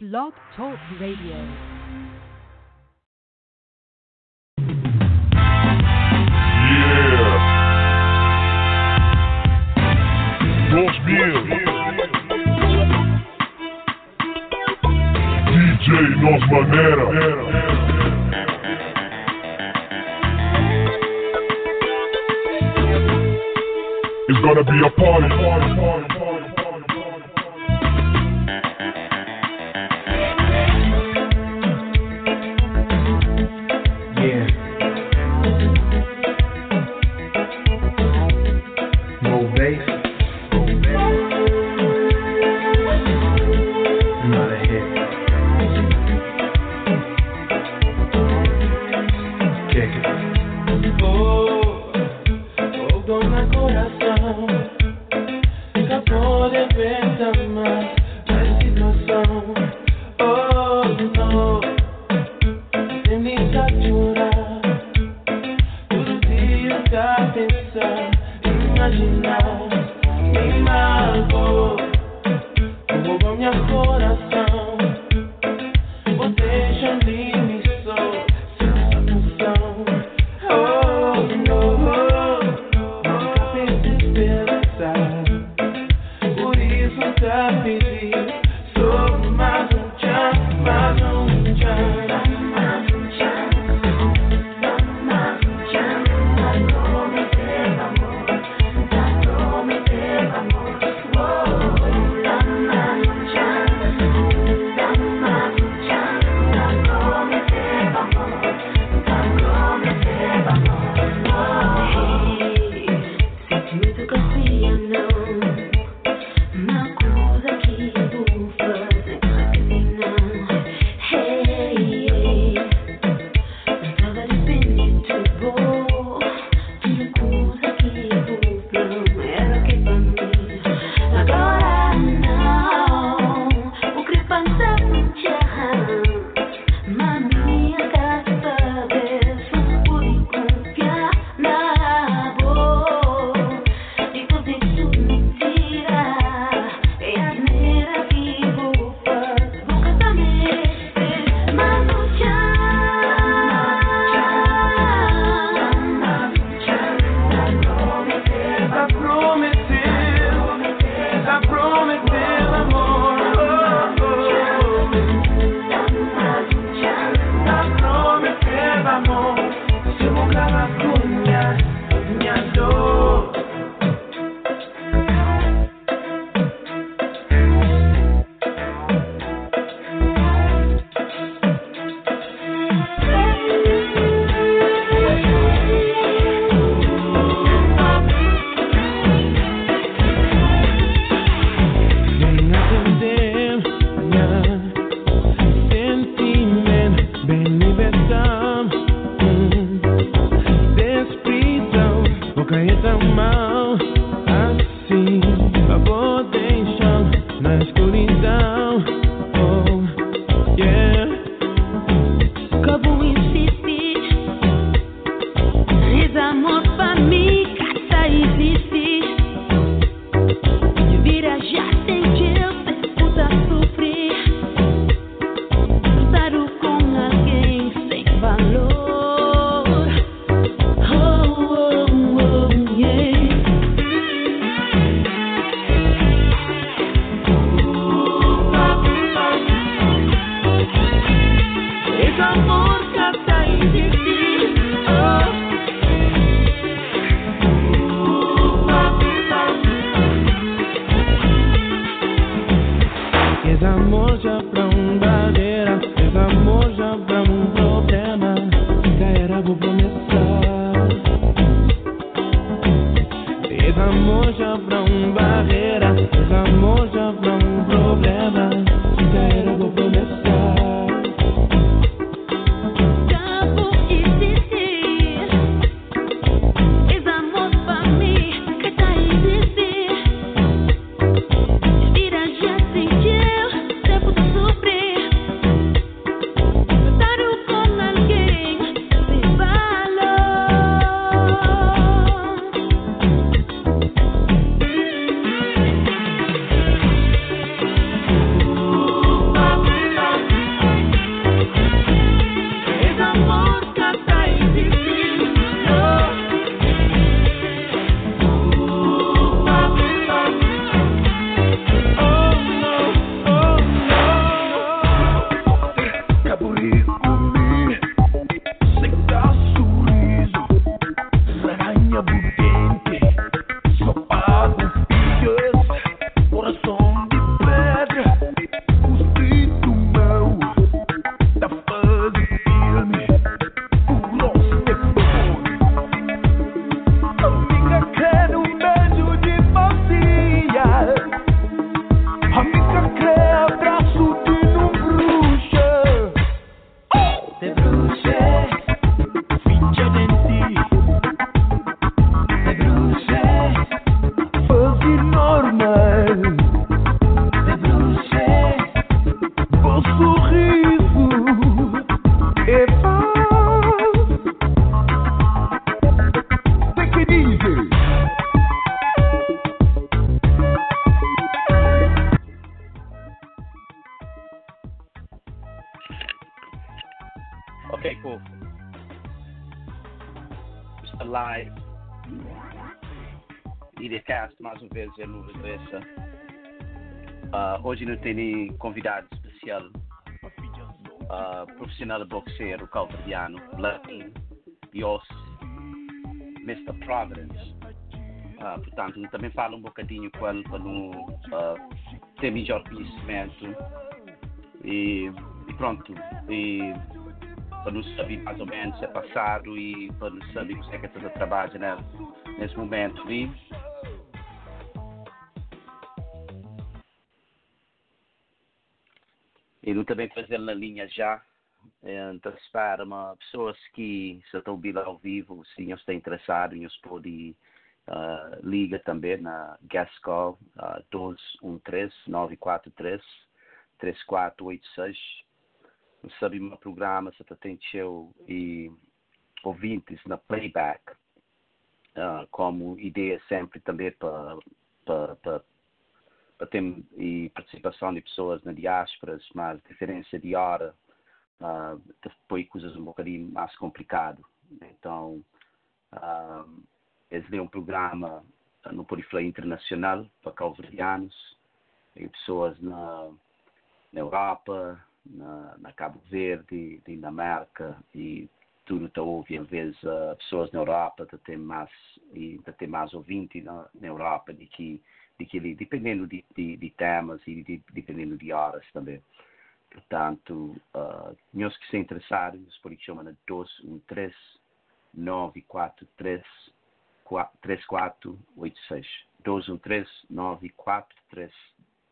Blog Talk Radio. Nos Manera. It's gonna be a party. party, party, party. great amount. Hoje não tem nem convidado especial. Ah, profissional boxeiro calverdiano, latino, Yos, Mr. Providence. Ah, portanto, também falo um bocadinho com ele para não ah, ter melhor conhecimento. E, e pronto. E para não saber mais ou menos se é passado e para não saber o que é que está a trabalhar né, nesse momento. E, e não também fazer na linha já. Espera uma pessoas que se estão ouvindo ao vivo, se eles estão interessados, eles podem uh, liga também na guest call uh, 1213 943 3486 sabe meu programa se tem seu e ouvintes na playback uh, como ideia sempre também para ter e participação de pessoas na diásporas mas diferença de hora uh, depois coisas um bocadinho mais complicado. Então uh, esse é um programa no Poriflay Internacional para calverdianos e pessoas na, na Europa na, na Cabo Verde, Dinamarca e tudo está ouve em vez uh, pessoas na Europa de ter mais e de ter mais ouvinte na, na Europa de que de dependendo de, de, de temas e de, dependendo de horas também portanto uh, meus que se interessarem por isso chamam 213 943 3486 213 943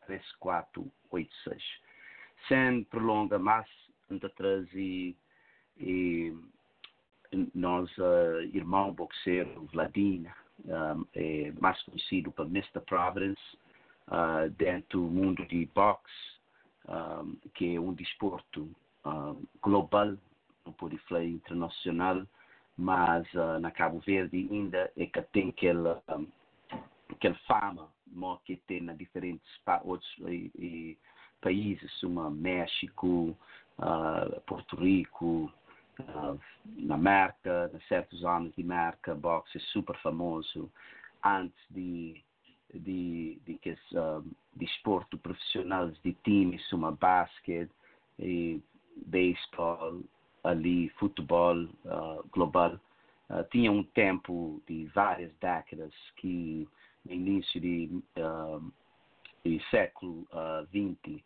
3486 sem prolonga mais atrás e, e nós uh, irmão boxeiro Vladimir é mais conhecido por Mr. Providence uh, dentro do mundo de boxe um, que é um desporto global não pode falar internacional mas uh, na Cabo Verde ainda é que tem aquela um, aquela fama que tem na diferentes outros e, e, países como México, uh, Porto Rico, na América, em certos anos de América, boxe é super famoso. Antes de de, de que uh, desporto profissionais de times como basquete e beisebol ali futebol uh, global uh, tinha um tempo de várias décadas que no início de, uh, de século XX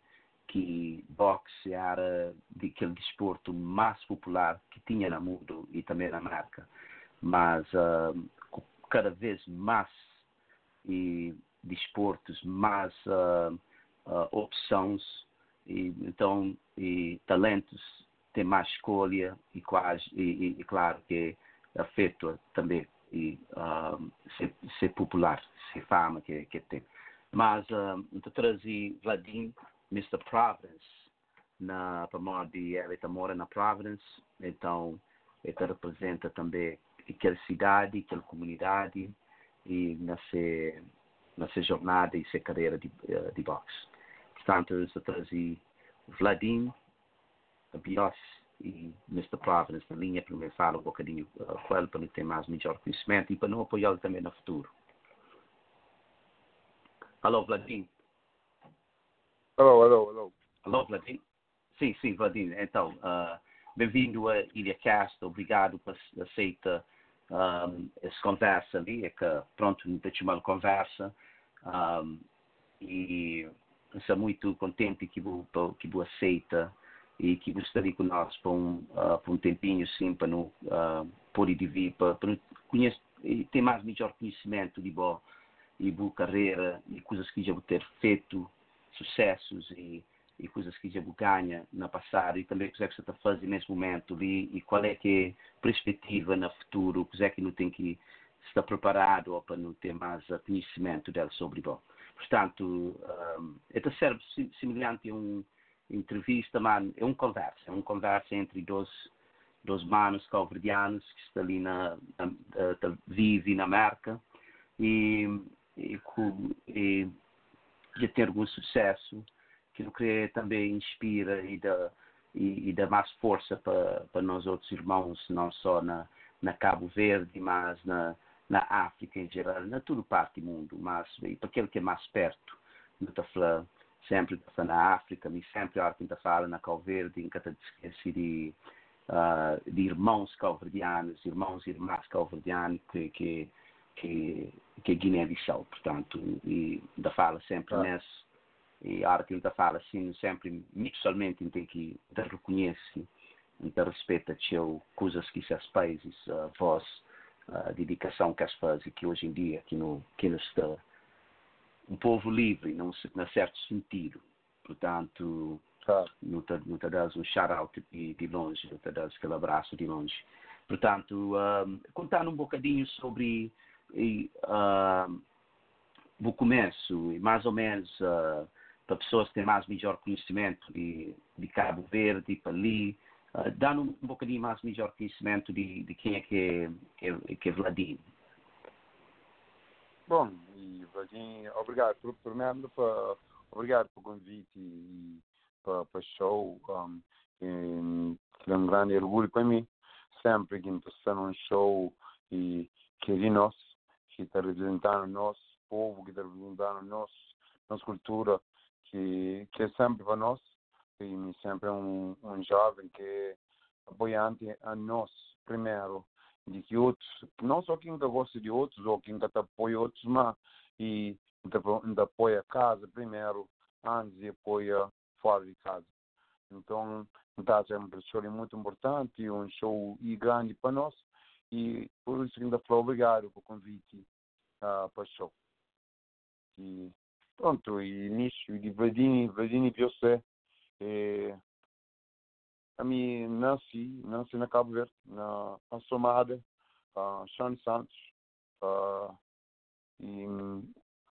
que boxe era aquele desporto mais popular que tinha no mundo e também na América. Mas uh, cada vez mais e desportos, mais uh, uh, opções, e, então, e talentos têm mais escolha e, quase, e, e claro que afeta também e ser, ser, popular, ser fama que, que tem. Mas uh, eu trazi Vladimir Mr. Providence na para de ele mora na Providence, então ele representa também aquela cidade, aquela comunidade e nessa nessa jornada e nessa carreira de, eh, de boxe. Portanto, eu trazi Vladim, Bios e Mr. Providence na linha para me falar um bocadinho uh, com ele para ele ter mais melhor conhecimento e para não apoiá-lo também no futuro. Alô, Vladim. Alô, alô, alô. Alô, Vladimir? Sim, sim, Vladimir. Então, uh, bem-vindo a IlhaCast. Obrigado por aceitar um, essa conversa ali. É que, pronto, me uma conversa. Um, e estou muito contente que você que você aceita e que você está conosco por um, uh, por um tempinho, sim, para não uh, poder vir, para, para conhecer, ter mais melhor conhecimento de boa e boa carreira e coisas que já vou ter feito sucessos e, e coisas que já ganha na passado e também o que é que você está fazendo nesse momento ali e qual é que é a perspectiva no futuro, o que é que não tem que estar preparado ou para não ter mais conhecimento dela sobre bom. Portanto, um, é serve semelhante a uma entrevista, é uma conversa, é uma conversa entre dois, dois manos calverdianos que estão ali na, na, na vivem na América e, e, e já ter algum sucesso, que creio também inspira e dá, e, e dar mais força para, nós outros irmãos, não só na, na Cabo Verde, mas na, na África em geral, na toda parte do mundo, mas e para aquele que é mais perto, está falando sempre na África, mas sempre há quem está fala na Cabo Verde, em que está esqueci de, ah, de irmãos calverdianos, irmãos e irmãs calverdianos que, que, que, que é Guiné-Bissau, portanto, e da fala sempre Ah. nesse, e a hora que ele fala assim, sempre, pessoalmente, tem que te reconhece, te respeita teu coisas que esses países, a voz, a dedicação que as fazem, que hoje em dia, que no, que nos está um povo livre, não se, na certo sentido. Portanto, Tá. não te, não te das um shout-out de, de longe, não te das aquele abraço de longe. Portanto, um, contando um bocadinho sobre e, um, o começo, e mais ou menos uh, para pessoas que têm mais melhor conhecimento de, de Cabo Verde para ali, uh, dando um, um bocadinho mais melhor conhecimento de, de quem é que é, é, que é Vladim. Bom, e Vadim, obrigado primeiro para obrigado pelo convite e para o show. Um, e, é um grande orgulho para mim sempre que estou num show e que é que está representando o nosso povo, que está representando a nossa, nossa cultura, que, que é sempre para nós. E sempre é um, um jovem que é apoiante a nós, primeiro, de que outros, não só quem que gosta de outros ou quem que apoia outros, mas e ainda apoia a casa primeiro, antes de apoia fora de casa. Então, está sempre um show muito importante, um show grande para nós, e por isso ainda falo obrigado pelo convite uh, para o show. E pronto, e início de Vladini, Vladini Piocé, é, a mim nasci, nasci na Cabo Verde, na, na Somada, uh, Sean Santos, e,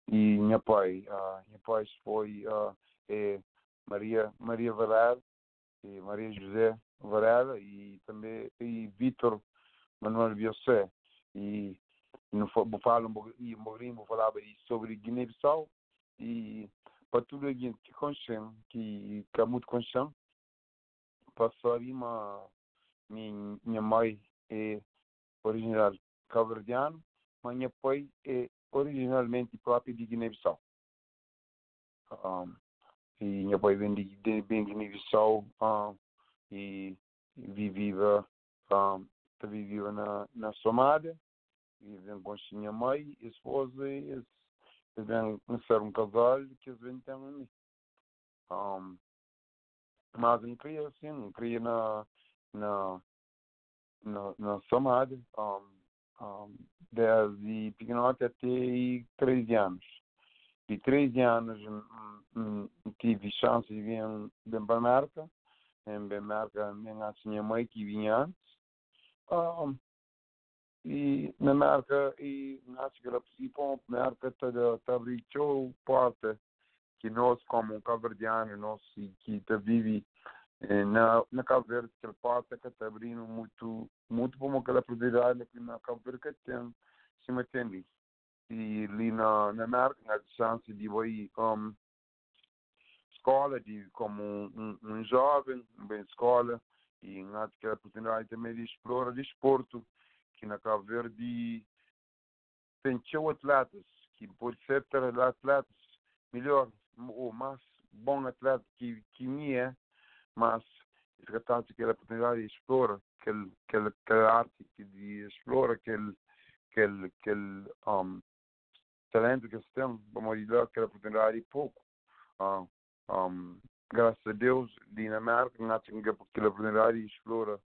e minha pai, minha pai foi é Maria, Maria Varela, e Maria José Varela e também e Vitor Manuel Biosé. E pouquinho, um pouquinho vou falar sobre Guiné-Bissau e para tudo aquilo que consciente, que, que é muito consciente, passou uma minha, minha mãe é original cabo-verdiano, mas minha pai é originalmente próprio de Guiné-Bissau. Um, e minha pai vem de, de Guiné-Bissau um, e vivia um, vivia na na Somália e vem com a minha mãe e esposa e vêm ser um casal que eles vêm mim. Um, mas não queria assim, não queria na na na, na Somália um, um, desde pequenote até 13 anos de 13 anos hum, tive chance de vir em Bemarca. Em minha minha mãe que vinha antes. E na marca, e acho que ela participou, na marca está abrindo porta que nós, como caverdiano, nós que está vive na, na Cabo Verde, que porta que está abrindo muito, muito como aquela propriedade que na Cabo Verde que tem, se mantém e ali na, na marca, a chance de ir um, escola, de como um, um jovem, bem escola, e acho que a oportunidade também de explorar desporto, que na Cabo Verde tem teu atletas, que pode ser ter atletas melhor ou mais bom atleta que, que me é, mas resgataste aquela oportunidade de explorar aquele, aquele, aquela arte, que de explorar aquele, aquele, aquele um, talento que eles têm, vamos dizer, aquela oportunidade pouco. Uh, um, graças a Deus, Dinamarca, temos aquela oportunidade de explorar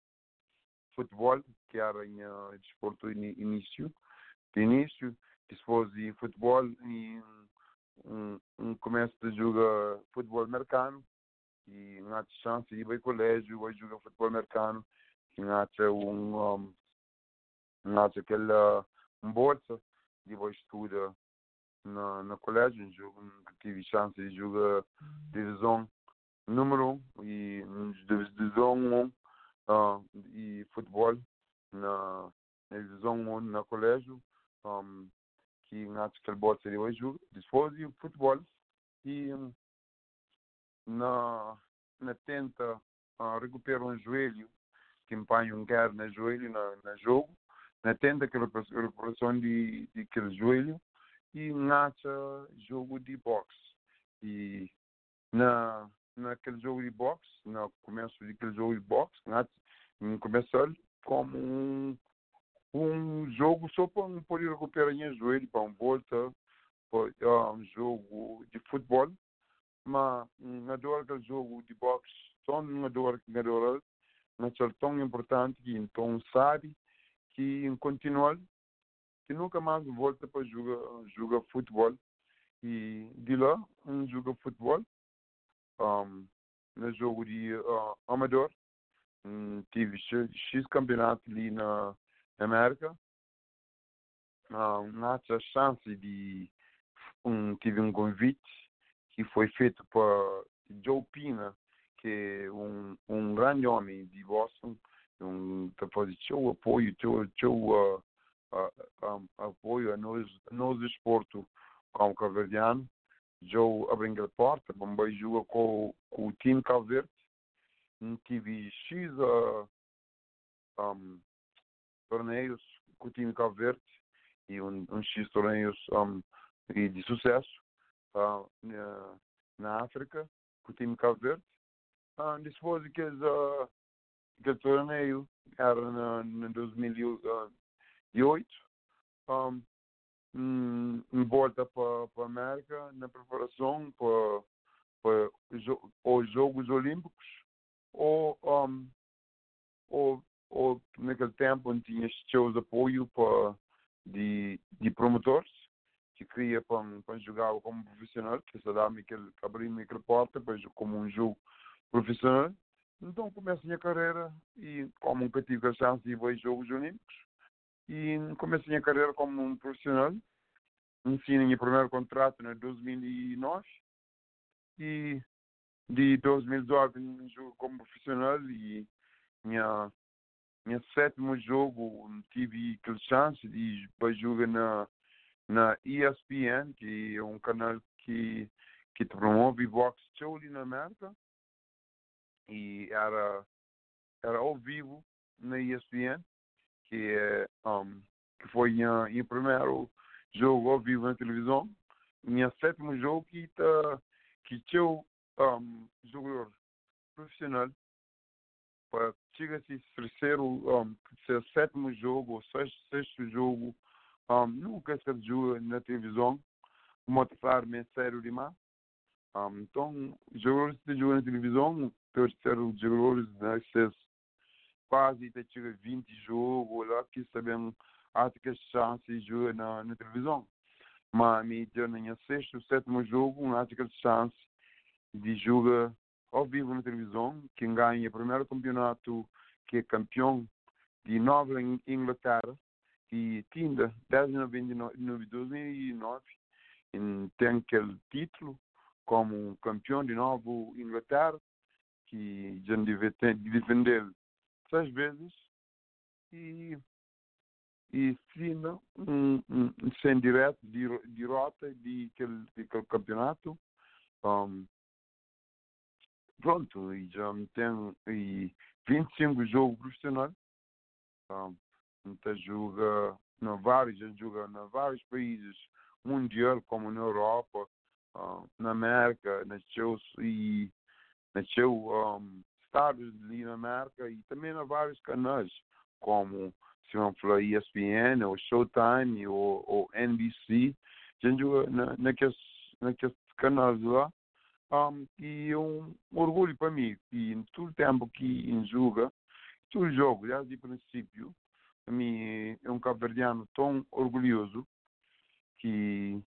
futebol, que era em uh, desporto in, início, de início, depois de futebol, e um, um começo de jogar futebol americano, e temos chance de ir ao colégio, vai jogar futebol americano, e nós temos um, um, nós aquela um bolsa, de vai estudar na, no colégio, um jogo, tive chance de jogar divisão número 1 um, e divisão 1 um, uh, e futebol na, na divisão 1 um, no colégio, um, que acho que ele de hoje depois de futebol. E na, na tenta ah, recupera um joelho, que empanha um quer na joelho, na, na jogo, na tenda aquela recuperação de, de aquele joelho. E nacha jogo de boxe. E na, naquele jogo de boxe, no começo daquele jogo de boxe, nacha, começou como um, um jogo só para um poder recuperar o joelho, para um volta, para um jogo de futebol, mas um adoro aquele jogo de boxe, só um adoro que adora, mas é tão importante que então sabe que continuar que nunca mais volta para jogar jogar futebol. E de lá um joga futebol um, no jogo de uh, amador um, tive X, X campeonato ali na, na América um, não a chance de um, tive um convite que foi feito por Joe Pina que é um, um grande homem de Boston um, para fazer seu apoio seu, seu uh, uh, um, apoio a nós, nós desporto como cabo-verdiano. Joe abriu a porta, também joga com, com o time Cabo Verde. Tive X uh, um, torneios com o time Cabo Verde e um, um X torneios um, de sucesso uh, na, África com o time Cabo Verde. Uh, depois daqueles, uh, aquele torneio era em 2008 um, hum, volta para a América na preparação para, para os Jogos Olímpicos ou, um, ou, ou naquele tempo onde tinha seus apoio para, de, de promotores que queria para, para jogar como profissional, que se dá aquele, abrir aquela porta para como um jogo profissional. Então começo a minha carreira e como nunca tive a chance de ir aos Jogos Olímpicos e comecei a carreira como um profissional. Ensino meu primeiro contrato em 2009 e de 2012 jogo como profissional e minha minha sétimo jogo tive aquela chance de jogar na na ESPN que é um canal que que promove boxe show na América e era era ao vivo na ESPN que é um, que foi em, em primeiro jogo ao vivo na televisão minha sétimo jogo que tá que eu um, jogador profissional para chegar se terceiro um, ser sétimo jogo ou sexto, sexto jogo um, nunca se joga na televisão mostrar me sério demais um, então jogadores que jogam na televisão terceiro jogadores nesses quase até chega 20 jogos lá que sabemos até que chance de na, na televisão. Mas me deu na sexto, sétimo jogo, acho que chance de jogar ao vivo na televisão. Quem ganha o primeiro campeonato, que é campeão de Nova Inglaterra, e tinha desde 2009 tem aquele título como campeão de Nova Inglaterra, que já deve defender seis vezes e, e fina um, um, sem direto de, de rota de aquele, de aquele campeonato. Um, pronto, e já tenho e 25 jogos profissionais. Um, então joga na vários, joga na vários países mundial, como na Europa, uh, na América, nasceu e nasceu um, estados ali na América e também há vários canais, como se vamos falar ESPN, ou Showtime, ou, ou NBC, gente na, naqueles, naqueles canais lá. Um, e é um orgulho para mim, e em todo o tempo que joga, todo jogo, desde o princípio, para mim é um cabo-verdiano tão orgulhoso que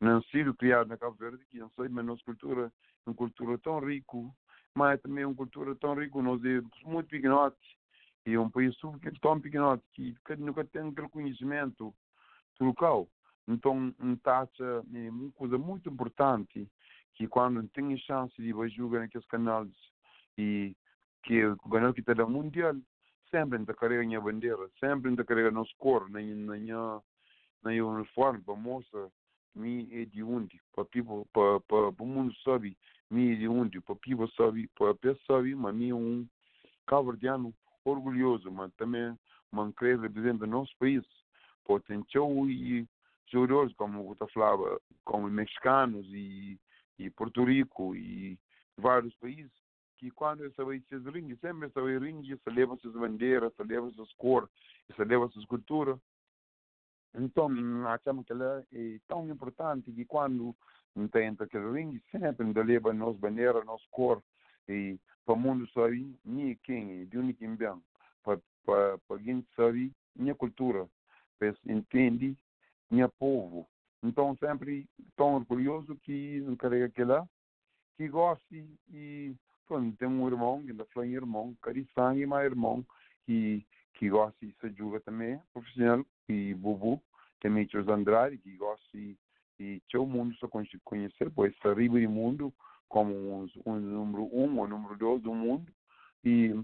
não sido criado na Cabo Verde, que não sei, mas nossa cultura é uma cultura tão rico mas também é uma cultura tão rica, nós é muito pequenote, e é um país tão pequenote que nunca tem aquele conhecimento local. Então, taxa é uma coisa muito importante que quando tem a chance de jogar naqueles canais e que o canal que está mundial sempre ainda carrega a bandeira, sempre ainda carrega nosso cor, na na uniforme para mostrar mi é de onde, para para o mundo sabe, mi é de onde, para people sabe, para pessoa sabe, mas mi é um cabo-verdiano orgulhoso, mas também man querer representa nosso país, potencial e jogadores como o falava, como mexicanos e e Porto Rico e vários países que quando essa vai se ringue, sempre vai ringue, se leva suas bandeiras, se leva suas cores, se leva suas culturas. Então, achamos que ela é tão importante que quando tenta aquele ringue, sempre ainda leva nossa bandeira, nossa cor, e para o mundo saber nem quem de onde quem vem, para quem sabe minha cultura, para entender minha povo. Então, sempre tão orgulhoso que não carrega aquela, que goste e pronto, tem um irmão, ainda falou em irmão, cari sangue, mas irmão, que, que gosta e se joga também, profissional, e Bubu, também José Andrade, que gosta e, e todo mundo só conhecer, pois está arriba do mundo, como um, um número um ou número dois do mundo, e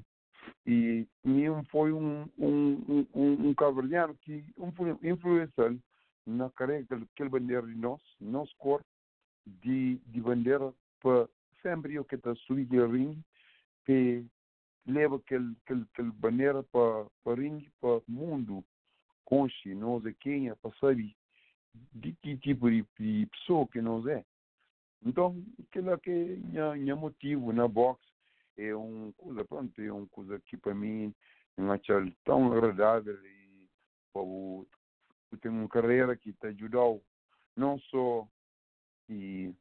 e mesmo foi um um um, um, cabo-verdiano que influ- influenciou na carrega aquele, aquele bandeira de nós, nosso corpo, de, de bandeira para sempre eu que está subindo ao ringue, que leva aquele, aquele, aquele bandeira para para ringue, para o mundo, conche, nós aqui, para saber de que tipo de, de pessoa que nós é. Então, aquilo é que é motivo na boxe é uma coisa, pronto, é uma coisa que para mim é uma tão agradável e o, eu tenho uma carreira que te ajudou não só e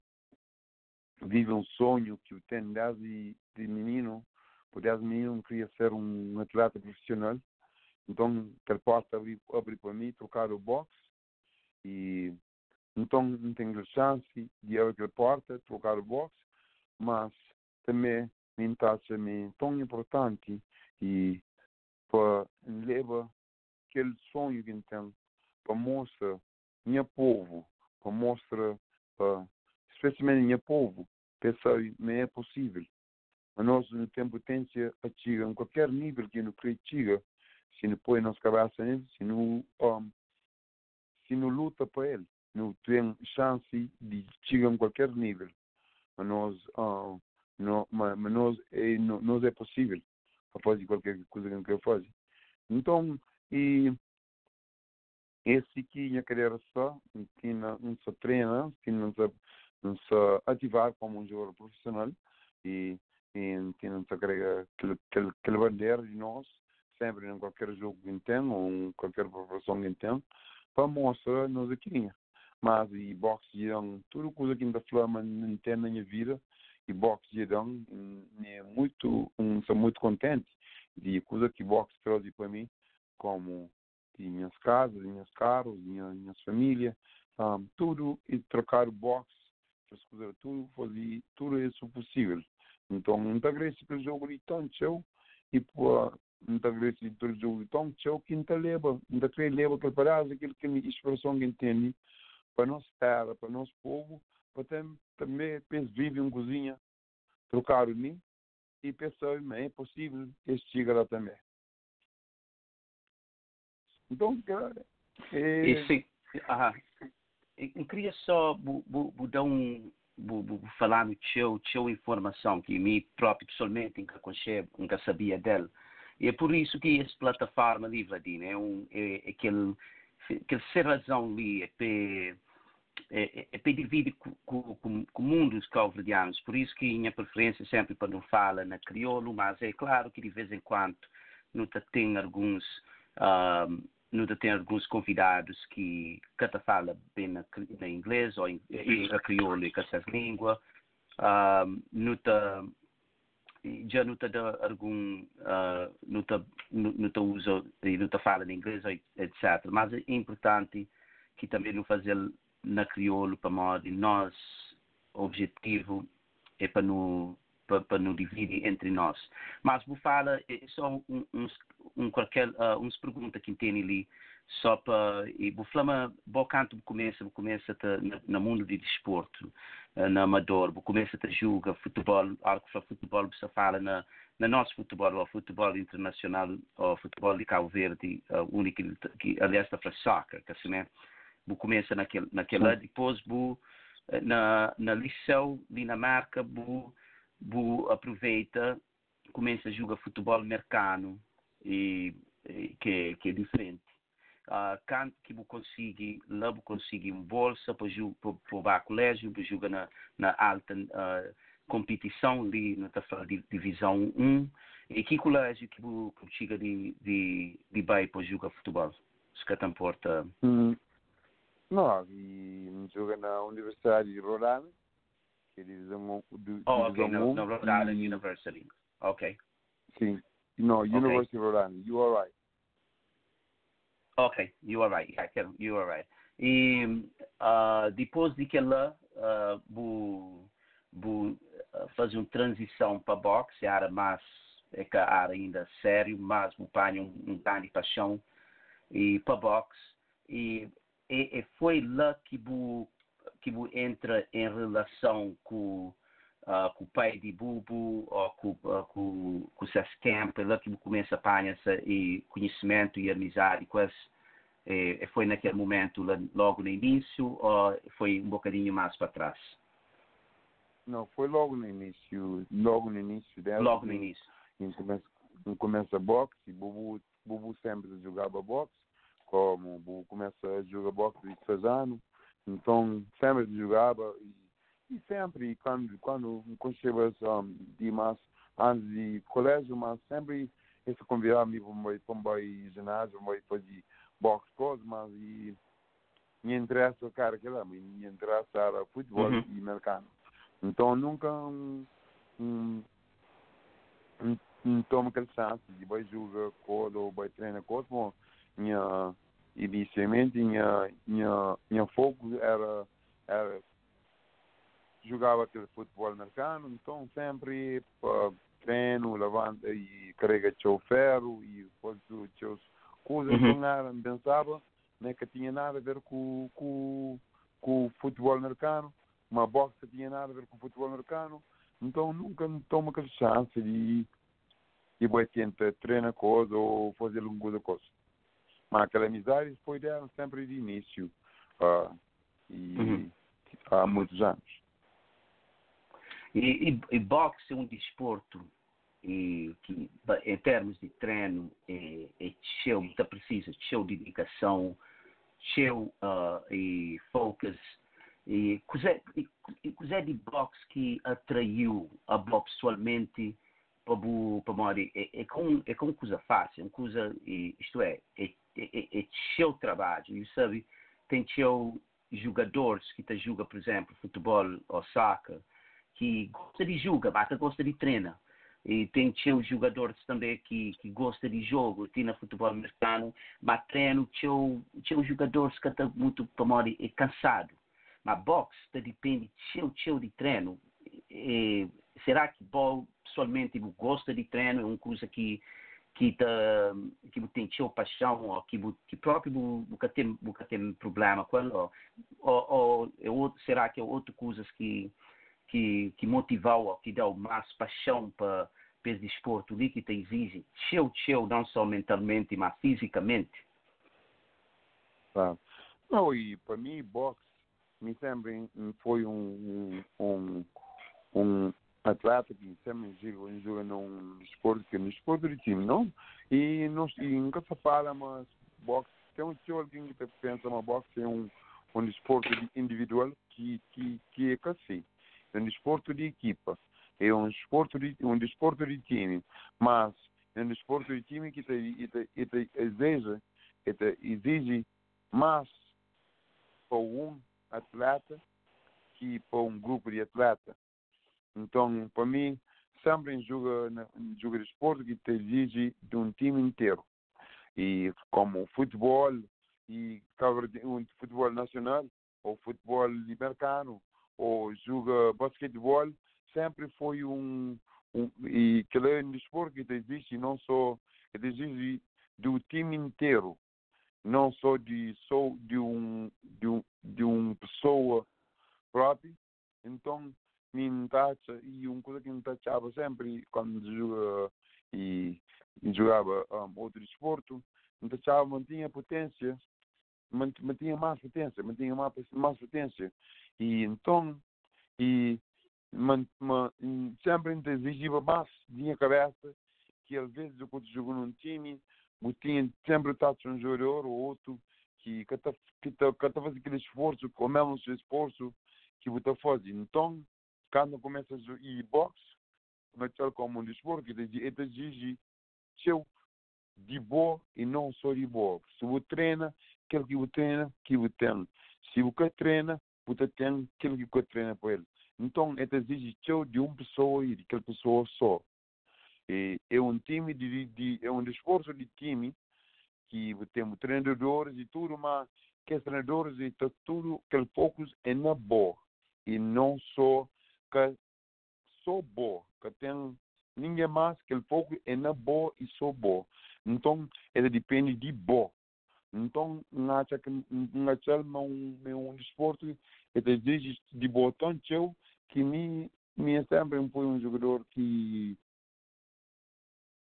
vive um sonho que eu tenho desde de menino, por desde menino eu queria ser um atleta profissional, então aquela porta abriu abri para mim, trocar o boxe e então não tenho chance de abrir aquela porta, trocar o boxe, mas também me taxa me tão importante e para levar aquele sonho que tem para mostrar minha povo, para mostrar para especialmente minha povo, pensar não é possível. Mas nós não temos potência a chegar em qualquer nível que não quer chegar, se não põe nossa cabeça nele, se não, um, se não luta para ele, não tem chance de chegar em qualquer nível. Mas nós, um, não, mas, mas nós, é, não, nós é possível fazer qualquer coisa que não quer fazer. Então, e esse que minha carreira só, que não, não se treina, que não se, não se ativar como um jogador profissional e, e que não se agrega aquele, bandeira de nós, sempre em qualquer jogo que tem, ou em qualquer preparação que tem, mostrar nós aqui. Mas e boxe de tudo coisa que ainda flama não tem na minha vida, e boxe de é muito, um, sou muito contente de coisa que boxe trouxe para mim, como minhas casas, minhas carros, minha, minhas famílias, um, tudo e trocar o box, essas coisas, tudo fazer tudo isso possível. Então, muito agradeço pelo jogo de show e por muito agradeço pelo jogo de tão show que não leva, não quer leva aquele pedaço, aquilo que minha expressão que entende para nossa terra, para nosso povo, para tam- também penso vive em cozinha, trocar o mim e pensar, é possível que chegue lá também. Então, cara, é, Esse, ah, eu queria só bu, bu, bu dar um bu, bu, falar no teu, teu informação que me próprio pessoalmente nunca conhecia, nunca sabia dela. E é por isso que essa plataforma ali, Vladimir, é, um, é, é aquele, aquele ser razão ali, é para é, é dividir com, o mundo dos calverdianos. Por isso que minha preferência sempre para não falar na crioulo, mas é claro que de vez em quando não tem alguns ah, não tem alguns convidados que cada fala bem na, na inglês ou em, em a crioulo e com essas línguas. Ah, tá, já não está algum uh, não tá, não, não tá usa e não fala em inglês etc mas é importante que também não fazer na crioulo para modo de nós objetivo é para não para, para não dividir entre nós. Mas vou falar é só um, um qualquer uh, uns pergunta que tem ali só para e falar bom canto começa começa na, na mundo de desporto na Amador, começa a jogar futebol, algo que futebol você fala na, na nosso futebol, o futebol internacional, o futebol de Cabo Verde, o único que, aliás, está para soccer, que assim? Bu começa naquele, naquela, depois bu eh, na, na liceu, Dinamarca, bu, bu aproveita, começa a jogar futebol americano, e, e que, que é diferente. Uh, canto que bu consiga, lá bu consiga uma bolsa para para o colégio, para jogar na, na alta uh, competição ali na divisão 1 e que colégio que que chega de de de vai para jogar futebol se que porta Hum, Não, e joga na Universidade de Island, que é divisão do, oh ok Island e- University ok Sim. No, University Rhode Island. You are right. Ok you are right. Yeah, Kevin, you are right. E uh, depois de que lá uh, bu bu fazer uma transição para boxe a área mais é que a área ainda sério mas bu panha um, um grande paixão e para boxe e, e, e foi lá que bu que bu entra em relação com ah, com o pai de Bubu ou com, ah, com, com o lá que começa a apanhar e conhecimento e amizade com esse e, e foi naquele momento logo no início ou foi um bocadinho mais para trás Não, foi logo no início. Logo no início dela. logo no início Em começa, em começa boxe, e Bubu, Bubu sempre jogava boxe. Como Bubu começa a jogar boxe de 6 anos. Então, sempre jogava. E, e sempre, quando, quando, quando chegava um, de anos de colégio, mas sempre ele convidava-me para para ir ginásio, para fazer boxe, coisa, mas e, me interessa o cara que lá, me me interessa era futebol Uhum. e americano. Então, nunca um, um, um, um tomo aquele chance de vai jogar coisa ou vai treinar coisa, bom, minha, inicialmente, minha, minha, minha foco era, era jogava aquele futebol americano, então sempre treino, levanta e carrega seu ferro e faz seus coisas, Uhum. nada, pensava né, que tinha nada a ver com, com, com o futebol americano, uma boxe tinha nada a ver com o futebol americano, então nunca me tomo aquela chance de de vai tentar treinar coisa ou fazer alguma coisa. Mas aquela amizade foi dela sempre de início, ah, e Uhum. há muitos anos. E, e, e boxe é um desporto e, que, em termos de treino, é, é cheio, muito precisa, cheio de dedicação, cheio uh, e focus. E coisa, e, coisa de boxe que atraiu a boxe pessoalmente para o Mori é, é, com, é com coisa fácil, é coisa, isto é, é, é, é cheio de trabalho, e sabe, tem cheio jogadores que te jogam, por exemplo, futebol ou soccer, que gosta de jogar, que gosta de treinar. E tem seus jogadores também que, que gosta de jogo, tem futebol americano, mas treino, seu, seus jogadores que estão muito é cansado. Mas boxe tá, depende seu, seu de treino. E, será que bom, pessoalmente gosta de treino, é uma coisa que que tá, que tem seu paixão ou que que próprio nunca tem nunca tem problema com ela ou, ou, ou é outro, será que é outra coisas que que, que motivou ou que deu mais paixão para para esse desporto que te exige show show não só mentalmente mas fisicamente Sabe? Não, e para mim, boxe me sempre foi um, um, um atleta que sempre joga, joga num esporte que é um esporte de time, não? E, não, e nunca se fala, mas boxe, tem um tio alguém que pensa, mas boxe é um, um esporte de- individual que, que, que é assim. É um esporte de equipa. É um esporte de, um desporto de time. Mas é um desporto de time que te, te, te exige, te exige mais para um atleta que para um grupo de atletas. Então, para mim, sempre em jogo de esporte que te exige de um time inteiro. E como o futebol, e um futebol nacional, ou futebol americano, ou joga basquetebol, sempre foi um, um e que é um desporto que te exige não só, que te exige do time inteiro não só de só de um de um de uma pessoa própria então me tacha e uma coisa que me tachava sempre quando joga e, jogava um, outro desporto me tachava mantinha potência mantinha mais potência, mantinha mais, mais potência. E então, e man, man, sempre exigia mais dinha cabeça, que às vezes quando jogo num time, tinha sempre estado um jogador ou outro que está tá, tá fazendo aquele esforço, com mesmo esforço que está fazendo. Então, quando começa a jogar boxe, naquele como um desporto, que te exige seu de boa e não só de boa. Se você treina, aquilo que você treina, que você tem. Se você treina, você tem aquilo que você treina para ele. Então, é exige de uma pessoa e de aquela pessoa só. E é um time de, de é um esforço de time que temos treinadores e tudo, mas que os treinadores e tá tudo que focus é na boa e não só que só boa, que tem ninguém mais que o foco é na boa e só boa. Então, ele depende de boa. Então, acha que acha um um desporto ele exige de boa tanto eu que me me sempre foi um jogador que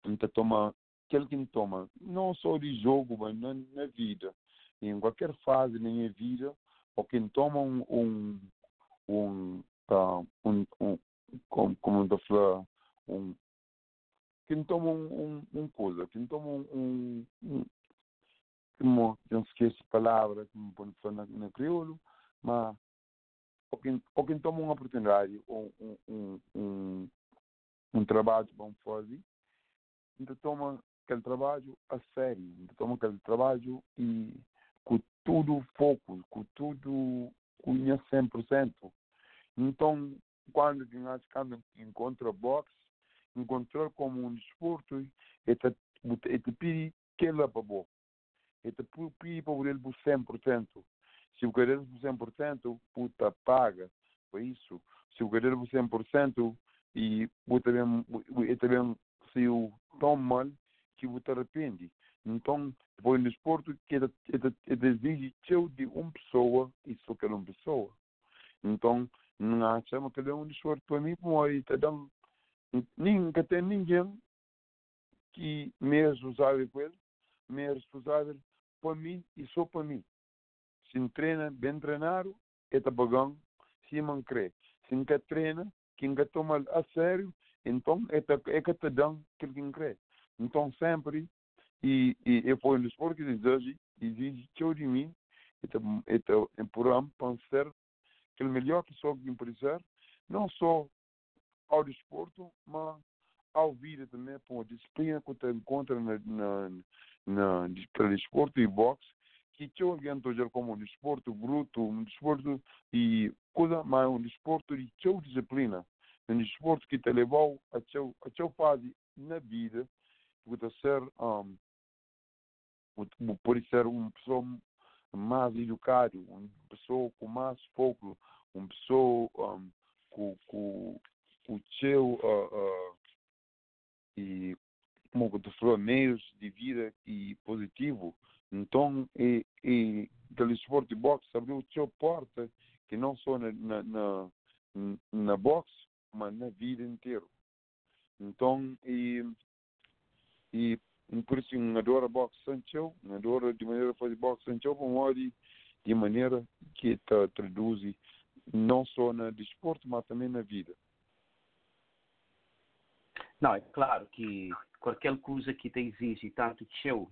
então toma aquele que toma. Não só de jogo mas na, na vida em qualquer fase da minha vida ou quem toma um um um um, um como como falar um quem toma um, um, um coisa quem toma um, um como eu esqueço palavra como pode falar na, na crioulo mas ou quem, toma uma oportunidade ou um, um, um, um trabalho vão fazer então toma aquele trabalho a sério, então toma aquele trabalho e com tudo foco, com tudo cunha 100%. Então, quando nós quando encontra boxe, encontrou como um desporto, e te, e te pede que ele para bom. E te para ele por 100%. Se o querer por 100%, puta paga por isso. Se o querer por 100%, e bem, e também se o tão mal que você arrepende. Então, foi no esporte que exige de uma pessoa e só aquela uma pessoa. Então, não achamos que é um desporto para mim, como está dando. Nunca tem ninguém que me é responsável por ele, me é responsável para mim e só para mim. Se treina bem treinado, é pagando, se não crê. Se não treina, quem quer toma a sério, então é é que te dão aquilo que crê. Então sempre, e, e eu fui no esporte que exige, exige que de mim, e então empurramos para ser que o melhor que sou que ser, não só ao desporto, mas ao vida também, a disciplina que você encontra na, na, desporto e boxe, que eu oriento já como um desporto bruto, um desporto e coisa, mas um desporto de teu disciplina um desporto que te levou a teu, a teu fase na vida, você ser, um, pode ser uma pessoa mais educada, uma pessoa com mais foco, uma pessoa um, com, com, com o seu uh, uh, e como falou, meios de vida e positivo. Então, e, e aquele esporte boxe abriu a sua porta, que não só na, na, na, na boxe, mas na vida inteira. Então, e, e por isso, eu adoro boxe Sancho, eu adoro de maneira fazer boxe Sancho, como de, de maneira que traduz não só no desporto, mas também na vida. Não, é claro que qualquer coisa que te exige tanto teu,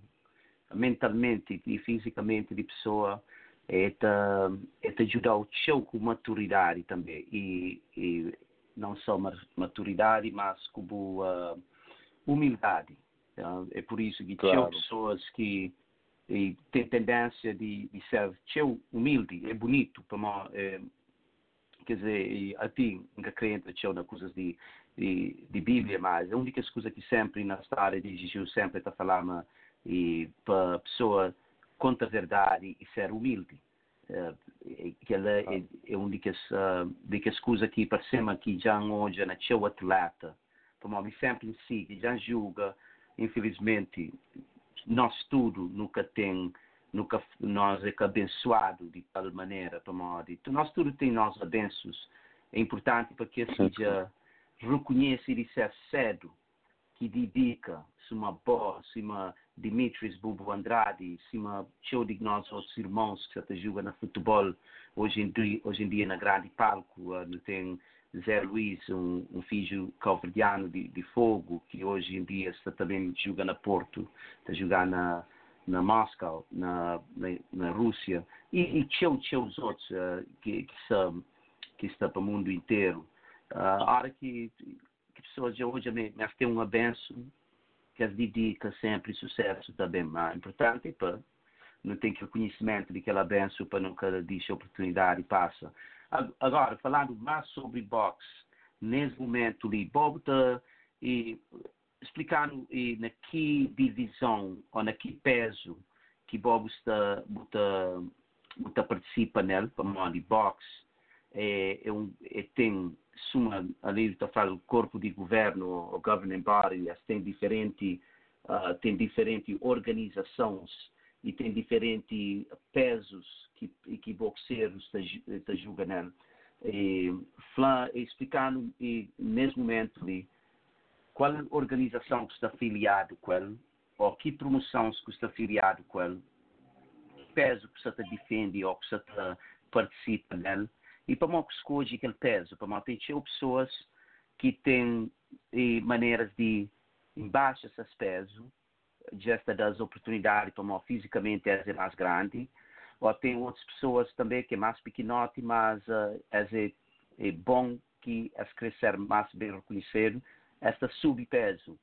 mentalmente e fisicamente de pessoa, é te, é te ajudar o teu com maturidade também. E, e não só maturidade, mas como uh, humildade. Então, é por isso que Claro. claro. pessoas que têm tendência de, de ser teu humilde, é bonito, para é, quer dizer, a ti, nunca crente, teu na coisas de, de, Bíblia, mas a única coisa que sempre na história de Jesus sempre está falando e para a pessoa contra a verdade e ser humilde. Uh, que ela é, é uma das, uh, das coisas que percebemos que já hoje na seu atleta, como sempre em si, que já julga, infelizmente, nós tudo nunca tem, nunca nós é abençoado de tal maneira, dito. Nós tudo tem nós abenços. É importante para que seja reconhece e disser cedo que dedica, suma Bo, sima Dimitris Bubu Andrade, sima show de nós outros irmãos que já jogam no futebol hoje em dia, hoje em dia na grande palco, uh, tem Zé Luiz, um, um filho calverdiano de, de fogo, que hoje em dia está também joga na Porto, está jogando na, na Moscou, na, na, na Rússia, e, e tchau, tchau os outros uh, que, que, são, que estão para o mundo inteiro. A hora que, que pessoas de hoje me, me têm um abenço, que as dedica sempre sucesso também, é importante para não tem aquele conhecimento de aquela benção para nunca deixar oportunidade passa. Agora, falando mais sobre boxe, nesse momento ali, Bob está explicando e, na que divisão ou na que peso que Bob está, está, está participa nele, para de boxe, é, é um, é, tem suma ali está falando do corpo de governo o governing body tem diferente uh, tem diferente organizações e tem diferentes pesos que, que boxeiros estão jogando. E, explicando e, nesse momento ali, qual organização que está afiliado com ele, ou que promoção que está afiliado com ele, que peso que você defende ou que você participa nele, e para mim que escolhe aquele peso, para mim tem pessoas que têm e, maneiras de embaixo esses pesos, gesta das oportunidades para fisicamente é mais grande, ou tem outras pessoas também que é mais pequenote, mas uh, é, é bom que as crescer mais bem reconhecido, esta subpeso.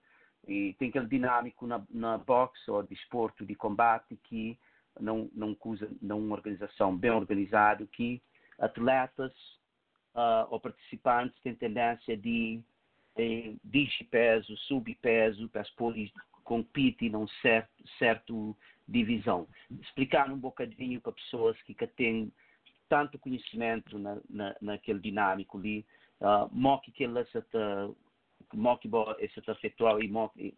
E tem aquele dinâmico na, na boxe ou desporto de combate que não, não usa não uma organização bem organizada que atletas uh, ou participantes têm tendência de, de, de peso, subpeso, para compete num certo, certo divisão. Explicar um bocadinho para pessoas que, que têm tanto conhecimento na, na, naquele dinâmico ali, uh, mo que ele essa mo que esse afetual e mo que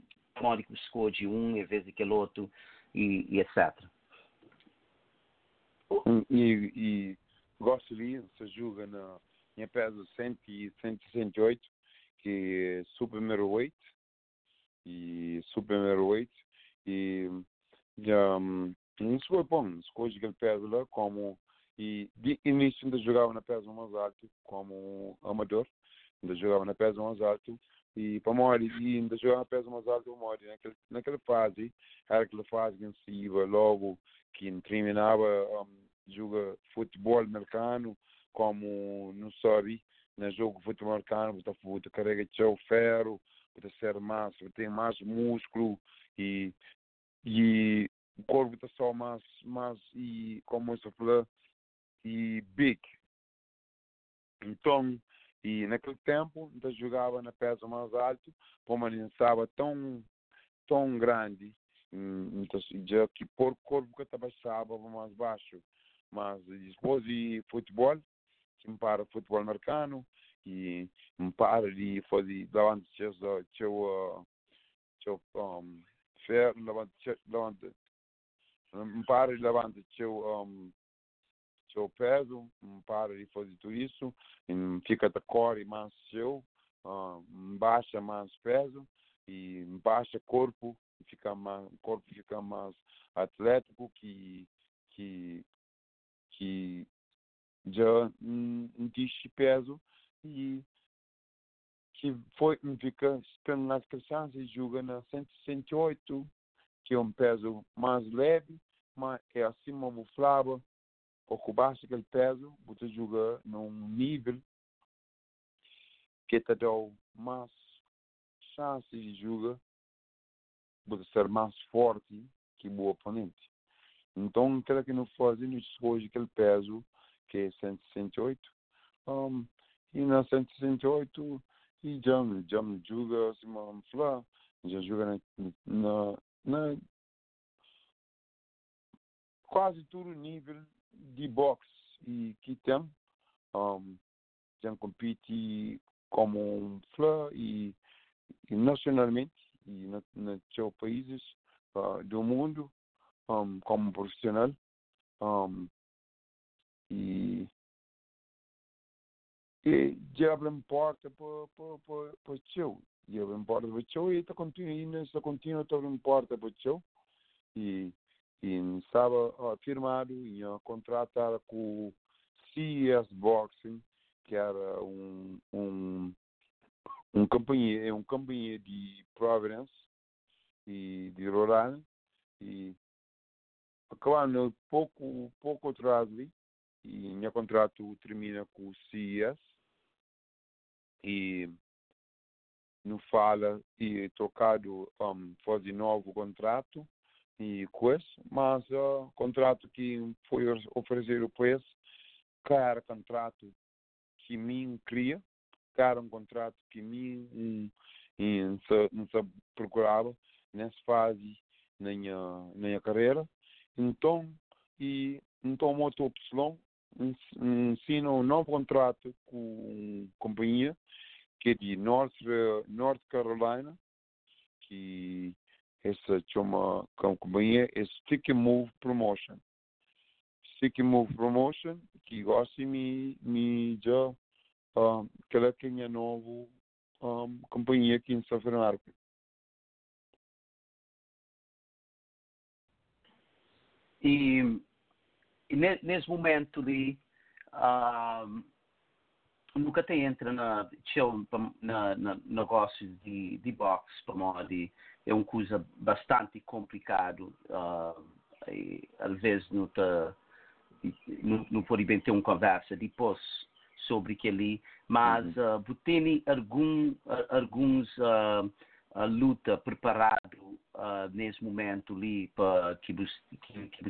escolhe um em vez daquele outro e, e etc. E, e gosto de se julga na minha peso 100 e 168 que é super middleweight e super middleweight e um, isso foi bom, escolhi aquele peso lá como e de início ainda jogava na peso mais alto como amador, ainda jogava na peso mais alto e para morrer e ainda jogava na peso mais alto para morrer naquele, naquela fase, era aquela fase que se ia logo que terminava um, joga futebol americano como não sabe, no jogo futebol americano, você carrega o ferro, para ser mais, para ter mais músculo e, e o corpo está só mais, mais e como eu falei, e big. Então, e naquele tempo, então jogava na peso mais alto, como não estava tão, tão grande, então já que por corpo que estava mais baixo. Mas depois de futebol, me para futebol americano, e me para de fazer levante seu seu seu um fer levante levante me para de levante seu um seu peso me para de fazer tudo isso e fica da cor mais seu um, baixa mais peso e baixa corpo fica mais corpo fica mais atlético que que que já não diz peso e que foi, fica nas crianças e joga na 168, que é um peso mais leve, mas é acima do flava, pouco baixo aquele peso, você joga num nível que te dá mais chance de jogar, você ser mais forte que o oponente. Então, aquilo que não fazemos hoje, aquele peso, que é 168, um, e na 168 e já, já me joga assim uma flá, já joga na, na, na quase todo nível de boxe e que tem um, já compete como um e, e nacionalmente e na, na seus países uh, do mundo um, como profissional um, e que já abre porta para para para para teu e ele importa para show e está continua e nessa continua todo importa para show e e estava firmado e ó, contratar com o CES Boxing que era um um um companhia uma companhia de Providence e de Rhode Island e acabando pouco pouco atrás e meu contrato termina com o CES e não fala e trocado um, fazer novo contrato e coisa, mas o contrato que foi oferecido depois, cara contrato que mim cria, cara um contrato que mim um, e se, não se procurava nessa fase na minha, na minha carreira. Então, e então moto opção ensina um novo contrato com uma companhia que é de North, North Carolina, que essa chama companhia é Sticky Move Promotion. Sticky Move Promotion, que gosta me, me já um, que ela tem novo um, companhia aqui em São Fernando. E, e ne- nesse momento ali, ah, nunca te entra na, na, na negócios de, de boxe, para modo é uma coisa bastante complicado. ah, e, às vezes não, te, não, não pode bem ter uma conversa depois sobre aquele, mas uh, tem algum, a- alguns ah, a luta preparado ah, nesse momento ali para que você que, que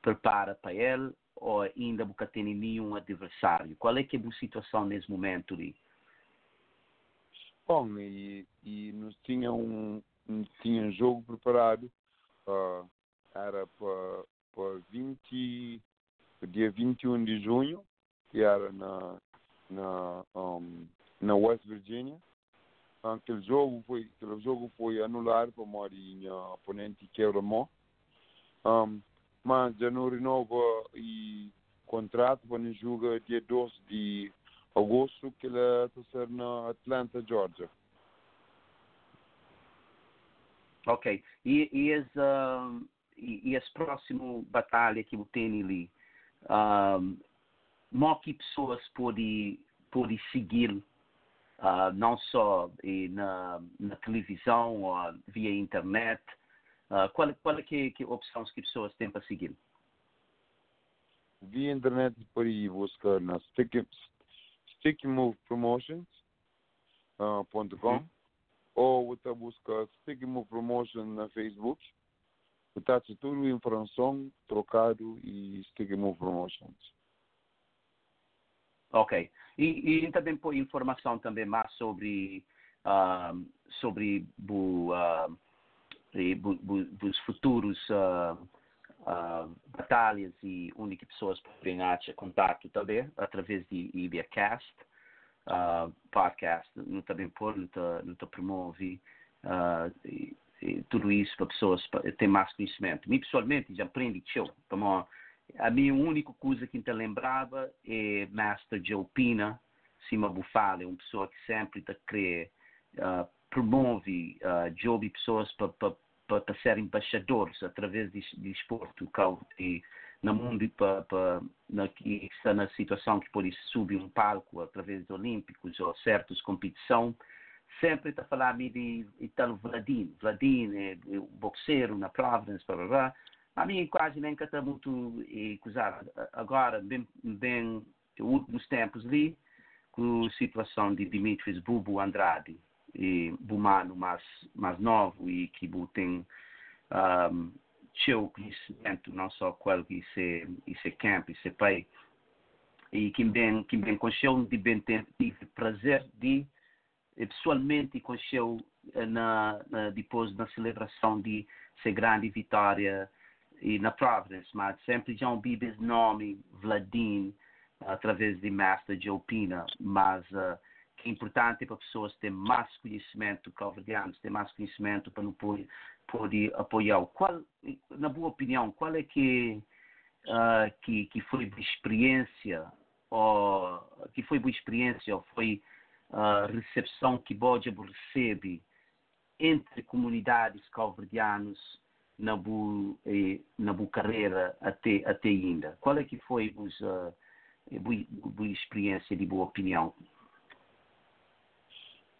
prepara para ele ou ainda nunca tem nenhum adversário? Qual é que é a situação nesse momento ali? Bom, e, e nós tinha um, tinha um jogo preparado, ah, era para para 20, dia 21 de junho, que era na, na, um, na West Virginia. Aquele jogo foi, aquele jogo foi anulado por modo minha oponente quebra mão. Um, mas já não renova e contrato para jogar dia 12 de agosto, que ele está ser na Atlanta, Georgia. Ok. E, e, esse, ah, e, e esse próximo batalha que você tem ali, um, que pessoas podem pode seguir ah, não só na, na televisão ou via internet? Ah, qual, qual é que, que opções que pessoas têm para seguir? Via internet por aí buscar na Sticky, Sticky Move Promotions ponto com ou você busca Sticky Move Promotion na Facebook. Está tudo informação trocado e Sticky Move Promotions. Ok. E, e também põe informação também mais sobre ah, sobre bu, ah, e bu, bu, futuros ah, batalhas e onde que pessoas podem achar contato também através de IBAcast, ah, podcast, não também pôr, não te, não te promove e, e tudo isso para pessoas terem mais conhecimento. Me pessoalmente já aprendi show, como a minha única coisa que me lembrava é Master Joe Pina, Cima Bufala, é uma pessoa que sempre te crê, uh, promove uh, job e pessoas para pa, pa, pa ser embaixadores através de, de esporte, e no mundo pa, pa, na, que está na situação que pode subir um palco através dos Olímpicos ou certas competições, sempre está a falar-me de Italo Vladin. Vladin é, é boxeiro na Providence, blá, blá, blá. A mim quase nem está muito coisa, agora, bem, bem, últimos tempos ali, com a situação de Dimitris Bubu Andrade, e Bumano mais, mais novo e que tem um, seu conhecimento, não só qual que isso isso é camp, isso é pai, e que bem, que bem conheceu, de bem tive prazer de pessoalmente conheceu eh, na, na, depois na celebração de ser grande vitória e na Providence, mas sempre já bibis nome Vladin através de Master Joe Pina, mas uh, que é importante para pessoas terem mais conhecimento, calverdianos, ter mais conhecimento para não poder, apoiar. Qual, na boa opinião, qual é que, uh, que, que foi a experiência, ou que foi boa experiência, ou foi a recepção que Boja recebe entre comunidades calverdianas na bu, eh, na bu carreira até até ainda. Qual é que foi a boa experiência de boa opinião?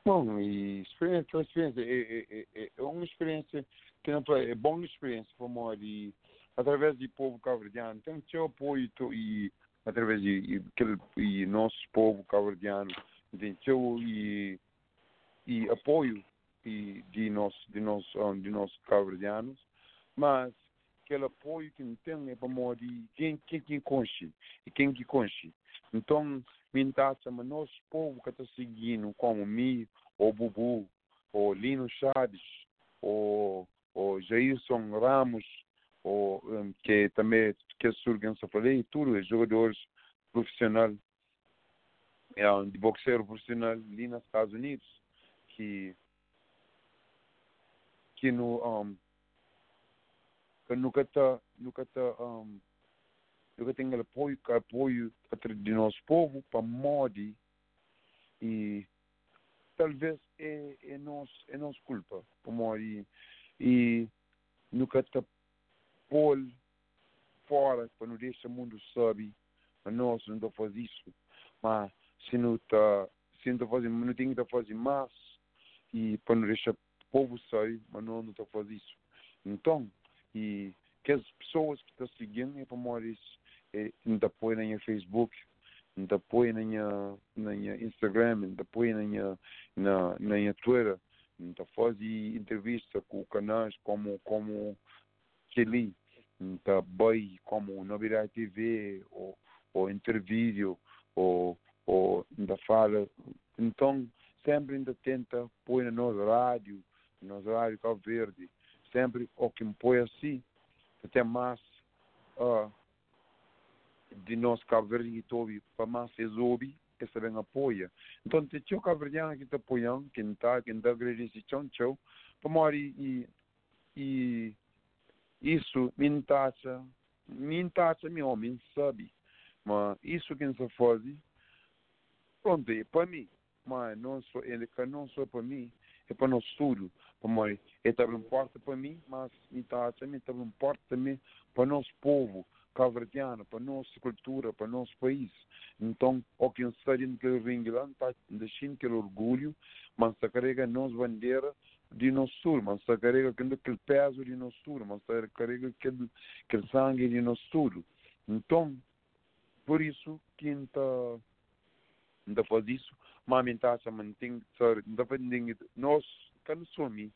Bom, experiência, uma experiência, é, é, é, é uma experiência não é boa experiência para nós e através do povo cabo-verdiano, tem seu apoio e através de e, nosso povo cabo-verdiano, tem seu e, e apoio e de nós de nós de nós cabo-verdianos, mas aquele apoio que tem é para de quem quem que conche e quem que conche. Então, mintaça, mas nosso povo que está seguindo, como Mi, ou Bubu, ou Lino Chaves, ou, ou Jailson Ramos, ou um, que também que surgem, só falei, tudo, é jogadores profissionais, é, um, de boxeiro profissional ali nos Estados Unidos, que que no um, que nunca está nunca tá um, nunca tem apoio apoio de nosso povo para modi e talvez é é nós é nossa culpa para modi e nunca está pôr fora para não deixar o mundo sabe. Mas nós não está fazer isso. Mas se não está se não está fazendo não tem que fazer mais e para não deixar o povo sair mas nós não está fazer isso. Então e que as pessoas que estão seguindo é para morrer é, não te apoio na minha Facebook não te na minha, Instagram não te apoio na na, na Twitter não te faz entrevista com canais como como Chile não te como Novidade TV ou, ou Intervídeo ou, ou te fala. Então sempre ainda tenta pôr na nossa rádio na nossa rádio Cabo Verde sempre o que me põe assim até mais uh, de nós Cabo Verde e Tobi para mais resolve que se bem apoia então te tio Cabo Verdeano que te apoiam que está que está agradece tchau tchau. Para mori e e isso me taxa me taxa meu homem sabe? Mas isso que se faz pronto é para mim. Mas não só ele que não só para mim para nós tudo para mim é também importa para mim mas taxa me também importa também para nosso povo cabo-verdiano, para a nossa cultura, para o nosso país. Então, o que está dentro do ringue lá, está deixando aquele orgulho, mas está carrega a nossa bandeira de nosso sul, mas está carrega aquele peso de nosso sul, mas está carrega aquele, aquele sangue de nosso sul. Então, por isso, quem está não faz isso, mas a mensagem mantém, não fazendo nós, cada some,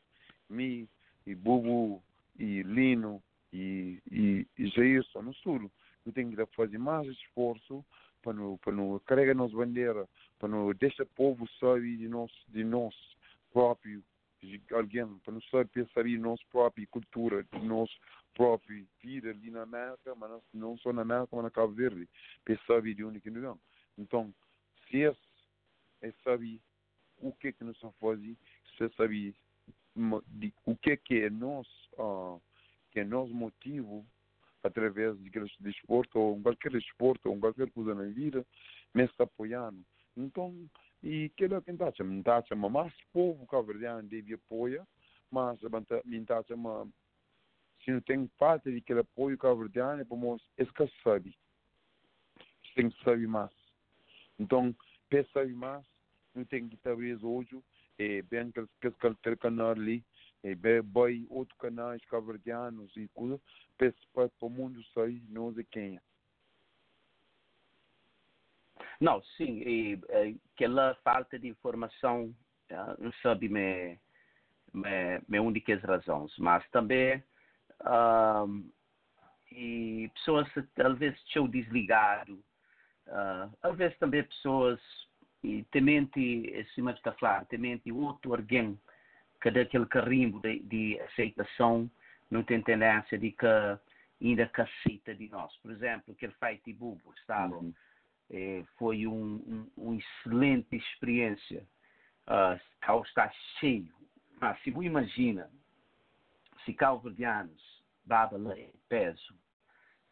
me, e Bubu, e Lino, e, e, e Jairson no sul. Eu tenho que fazer mais esforço para não, para não carregar nossa bandeira, para não deixar o povo saber de nós, de nós próprio, alguém, para não saber saber nossa própria cultura, de nossa própria vida ali na América, mas não só na América, mas na Cabo Verde, para saber de onde que nós Então, se esse é saber o que que nós fazemos, se é saber o que que é nosso uh, que é nosso motivo através de desporto ou qualquer desporto ou qualquer coisa na vida me está apoiando. Então e que é que está está chama mais povo cabo-verdiano deve apoiar mas está chama se não tem parte de aquele apoio cabo-verdiano é para nós escassar sabe. Tem que saber mais então saber mais não tem que talvez hoje é bem que aquele canal ali e bem outros canais caverdianos e coisa para o mundo sair não sei quem é. Não, sim, e, e aquela falta de informação não sabe me, me, me únicas razões, mas também um, e pessoas talvez tinham desligado, uh, talvez também pessoas e temente, acima de estar claro, temente outro alguém que daquele carimbo de, de aceitação não tem tendência de que ainda que aceita de nós. Por exemplo, aquele feito de Bubo estava, Uhum. eh, foi um, um, uma excelente experiência. Uh, Cal está cheio. Mas se você imagina, se calverdianos, baba peso,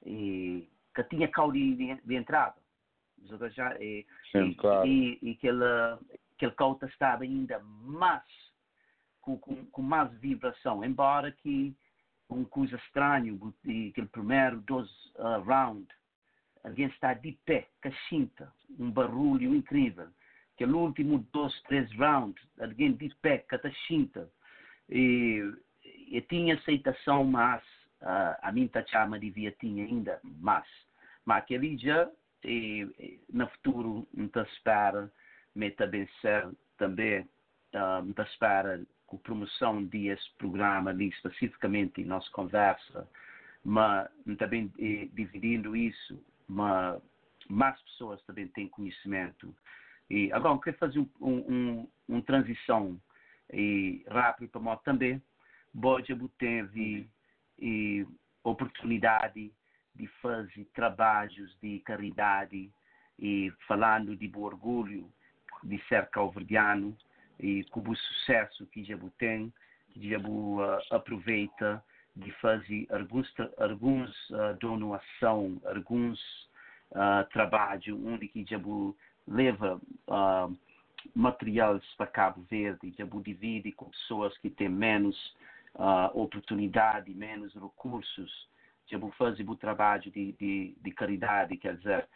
e que tinha cal de, de entrada, agora já, eh, Sim, e, claro. e, e aquele, aquele cauta estava ainda mais, com, com, com mais vibração, embora que uma coisa estranha, aquele primeiro dois uh, round, alguém está de pé, cachinta, um barulho incrível. Aquele último dois, três rounds, alguém de pé, catachinta. E, e tinha aceitação, mas uh, a mim chama devia tinha ainda mais. Mas aquele dia, e, no futuro, não te espera, me também ser também, uh, me espera com promoção desse programa ali especificamente nossa conversa, mas também dividindo isso, mas mais pessoas também têm conhecimento. E agora, eu quero fazer um, um, um, uma transição e rápido para nós também. Boja teve e, oportunidade de fazer trabalhos de caridade e falando de orgulho de ser calverdiano e com o sucesso que já tem, que já uh, aproveita de fazer alguns, alguns uh, donação, alguns uh, trabalho onde que já leva uh, materiais para Cabo Verde, já divide com pessoas que têm menos uh, oportunidade, menos recursos, já fazer o trabalho de, de, de caridade, quer dizer,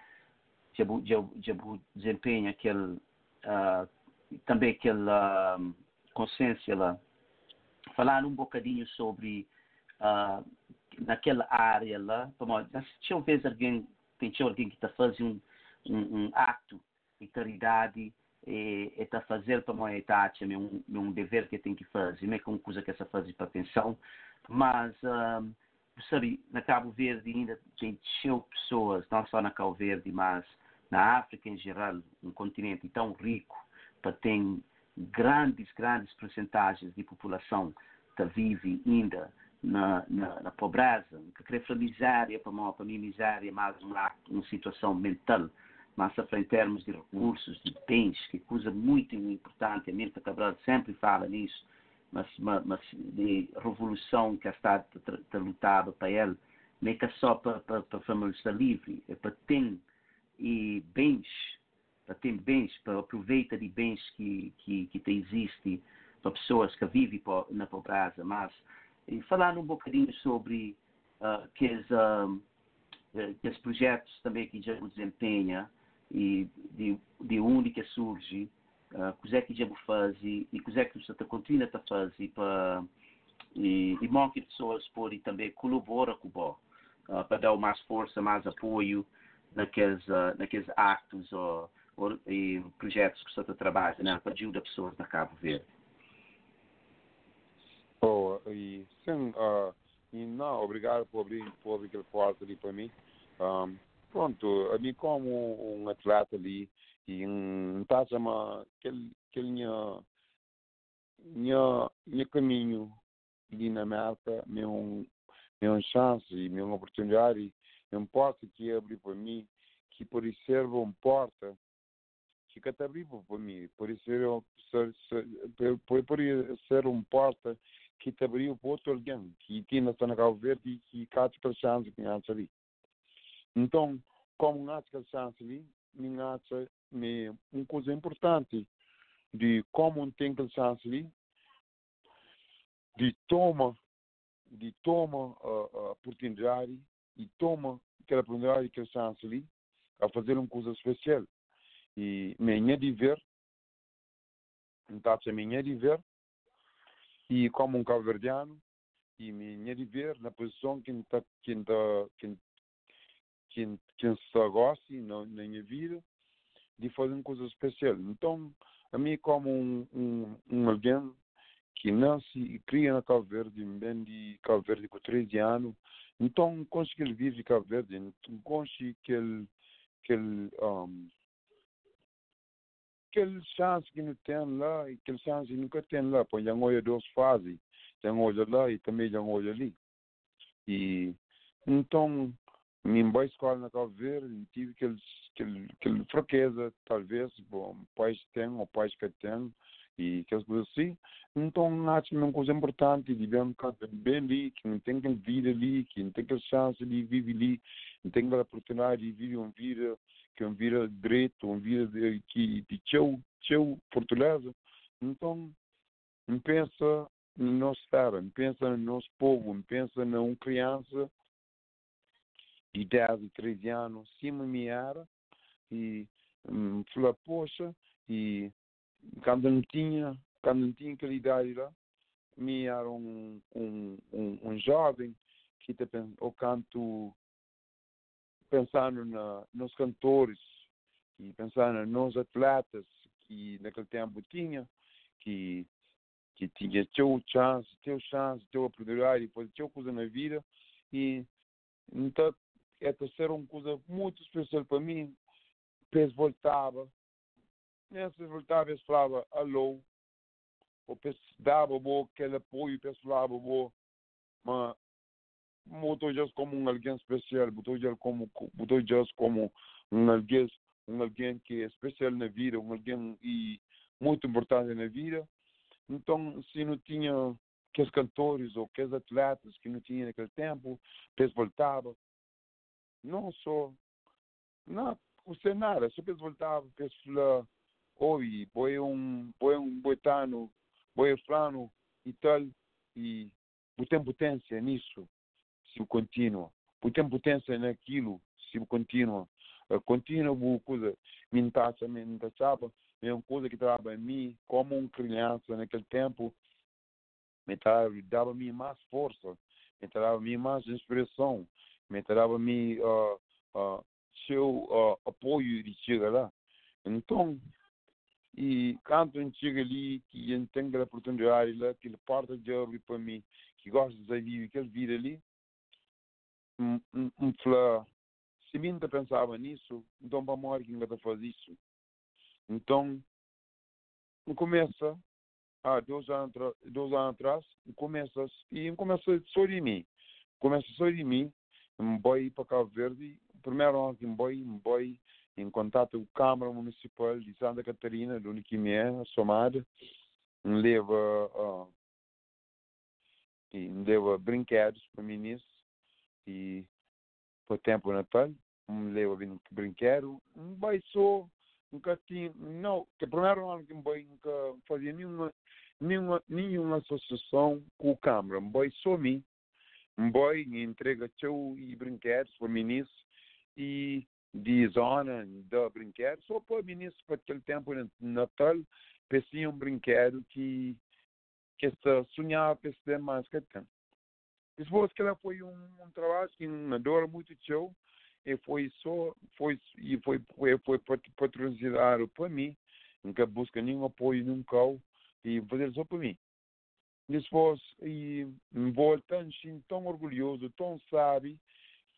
já, já, já desempenha aquele uh, também aquela um, consciência lá. Falar um bocadinho sobre uh, naquela área lá, se houver alguém, tem alguém que está fazendo um, um, um ato de caridade e está fazendo para uma idade, é um, um dever que tem que fazer, não é uma coisa que essa fazer para atenção, mas um, sabe, na Cabo Verde ainda tem cheio pessoas, não só na Cabo Verde, mas na África em geral, um continente tão rico, tem grandes, grandes percentagens de população que vive ainda na, na, na pobreza, que quer a miséria, para, para mim miséria mais uma, uma situação mental, mas em termos de recursos, de bens, que coisa muito importante, a Mirta Cabral sempre fala nisso, mas, mas, de revolução que está lutada para ele, é que só para, para, para a família estar livre, é para ter e bens para ter bens, para aproveitar de bens que, que, que existe para pessoas que vivem na pobreza. Mas, e falar um bocadinho sobre uh, que, os, projetos também que já desempenha e de, de onde que surge, uh, que é que já faz e que é que você continua a fazer para e, e muitas pessoas podem também colaborar com o uh, para dar mais força, mais apoio naqueles, uh, naqueles actos ou e projetos que o senhor trabalha né, para ajudar pessoas na Cabo Verde? Oh, e sim, uh, e não, obrigado por abrir, por abrir aquele porta ali para mim. Um, pronto, a mim como um atleta ali, e um tá chama aquele aquele minha minha minha caminho ali na América, meu meu chance e minha oportunidade, não porta que abre para mim, que por ser uma porta fica vivo para mim. Isso ser, um porta que te abriu para outro alguém que tinha na Cabo Verde e que cá te chance que acha ali. Então, como acha que chance ali, acha me uma coisa importante de como tem que ali, de toma de toma a, a oportunidade e toma aquela oportunidade que chance ali a fazer uma coisa especial e minha de ver, então minha de ver, e como um cabo-verdiano, e minha de ver na posição que está que está que que está gosta na minha vida de fazer uma coisa especial. Então, a mim como um, um, um alguém que nasce e cria na Cabo Verde, bem de Cabo Verde com 13 anos, então consegui viver de Cabo Verde, então que ele que ele um, aquele chance que não tem lá aquele chance que nunca tem lá, pois já olha duas fases, já olha lá e também já olha ali. E então, boa escola na Cabo Verde, tive aquele, aquele, aquele fraqueza, talvez, bom, pais têm ou pais que têm, e aquelas coisas assim. Então, acho que uma coisa importante um cara bem ali, que não tem aquela vida ali, que não tem aquela chance de viver ali, não tem aquela oportunidade de viver uma vida que é uma vida direito, uma vida de, que, de teu, teu portuguesa. Então, me pensa na nossa terra, me pensa no nosso povo, me pensa na criança de 10 e 13 anos, cima era, e me falou, poxa, e quando não tinha, quando não tinha aquela idade lá, me era um, um, um, um jovem que pen- o canto pensando na, nos cantores e pensando nos atletas que naquele tempo tinha, que, que tinha teu chance, teu chance, teu oportunidade de fazer teu coisa na vida e então essa ser uma coisa muito especial para mim. Depois voltava, nessa voltava e falava alô, depois dava bom aquele apoio, depois falava bom, mas botou já como um alguém especial, botou já como botou já como um alguém, um alguém que é especial na vida, um alguém e muito importante na vida. Então, se não tinha aqueles cantores ou aqueles atletas que não tinha naquele tempo, depois voltava. Só, não, você nada, só depois voltava, depois falava, oi, boi um, boi um boitano, boi flano e tal, e tem potência nisso se continua. Tem potência naquilo se continua. Continua boa coisa. Me taça, me taçava. É uma coisa que dava a mim, como um criança naquele tempo, me dava a mim mais força, me dava a mim mais inspiração, me uh, uh, seu apoio de chegar lá. Então, e a gente chega ali, que a gente tem oportunidade lá, que ele parte de abrir para mim, que gosta de viver aquela vida ali, um, um, um se mim pensava nisso, então morrer que ainda fazer isso. Então, começa, há dois anos, dois anos atrás, começa, e começa só de mim. Começa só de mim, um boy para Cabo Verde, primeiro um boy, um boy em contato com a Câmara Municipal de Santa Catarina, do Uniquimé, somada, um leva, um leva brinquedos para o ministro, e o tempo Natal, leva brin- brinquedo, boy só, nunca tinha, não, que primeiro ano que um boy nunca fazia nenhuma, nenhuma, nenhuma associação com a Câmara, um boy só mim, um boy entrega teu e brinquedos para o ministro, e de zona da brinquedo, só para o ministro para aquele tempo de Natal, pecia um brinquedo que que está sonhava para ser mais que tem. Depois que ela foi um, um trabalho que não dura muito show, e foi só, foi, e foi, foi, foi pat- patrocinado para mim, nunca busca nenhum apoio, call, e fazer só para mim. Depois, e voltando, assim, tão orgulhoso, tão sabe,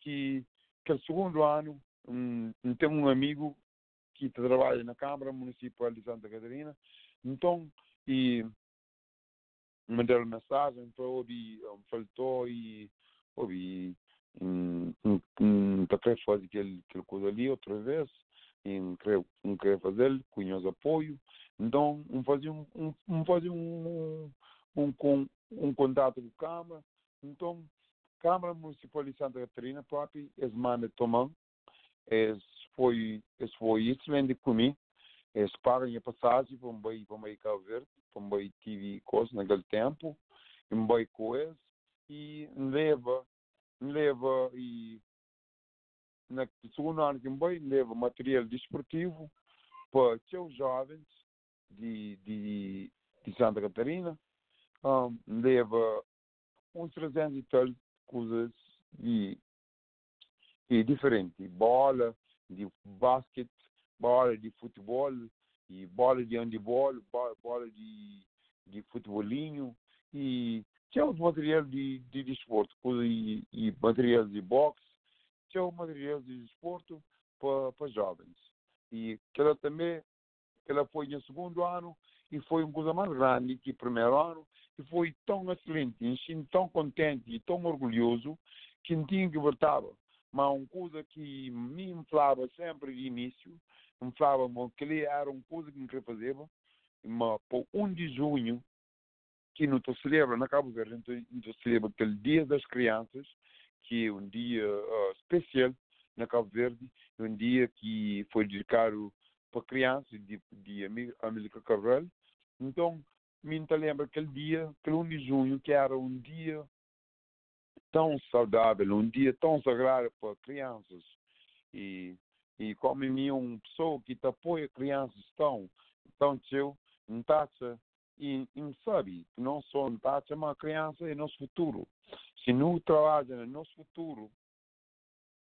que, que o segundo ano, um, tem um amigo que trabalha na Câmara Municipal de Santa Catarina, então, e me deram mensagem para ouvir, um, faltou e ouvir, um, um, um, querer fazer aquele, aquele coisa ali outra vez, e não querer, não querer fazer, conheço apoio, então, um fazer um, um, um, fazer um, um, com, um contato a Câmara, então, Câmara Municipal de Santa Catarina, próprio, eles mandam tomar, eles foi, eles foi excelente comigo, eles pagam a passagem para um boi, para um boi Cabo Verde, para um boi tive coisa naquele tempo, um boi com eles, e leva, leva, e na segundo ano que leva material desportivo para seus jovens de, de, de Santa Catarina, um, leva uns 300 e tal coisas de, de diferente, bola, de basquete, bola de futebol, e bola de handebol, bo- bola de, de futebolinho, e tinha os material de, de desporto, e, e material de boxe, o material de desporto para, para jovens. E que ela também, que ela foi no segundo ano, e foi uma coisa mais grande que o primeiro ano, e foi tão excelente, assim, tão contente e tão orgulhoso, que não tinha que voltava. Mas uma coisa que me inflava sempre de início, me falava que ele era uma coisa que não queria fazer, mas por 1 de junho, que não se celebra na Cabo Verde, não se celebra aquele Dia das Crianças, que é um dia ah, especial na Cabo Verde, um dia que foi dedicado para crianças de, de Amílcar Cabral. Então, me lembra aquele dia, aquele 1 de junho, que era um dia tão saudável, um dia tão sagrado para crianças. E, e como minha uma pessoa que te apoia crianças tão, tão teu, não taxa, e, e sabe que não só não taxa, mas a criança é nosso futuro. Se não trabalha no nosso futuro,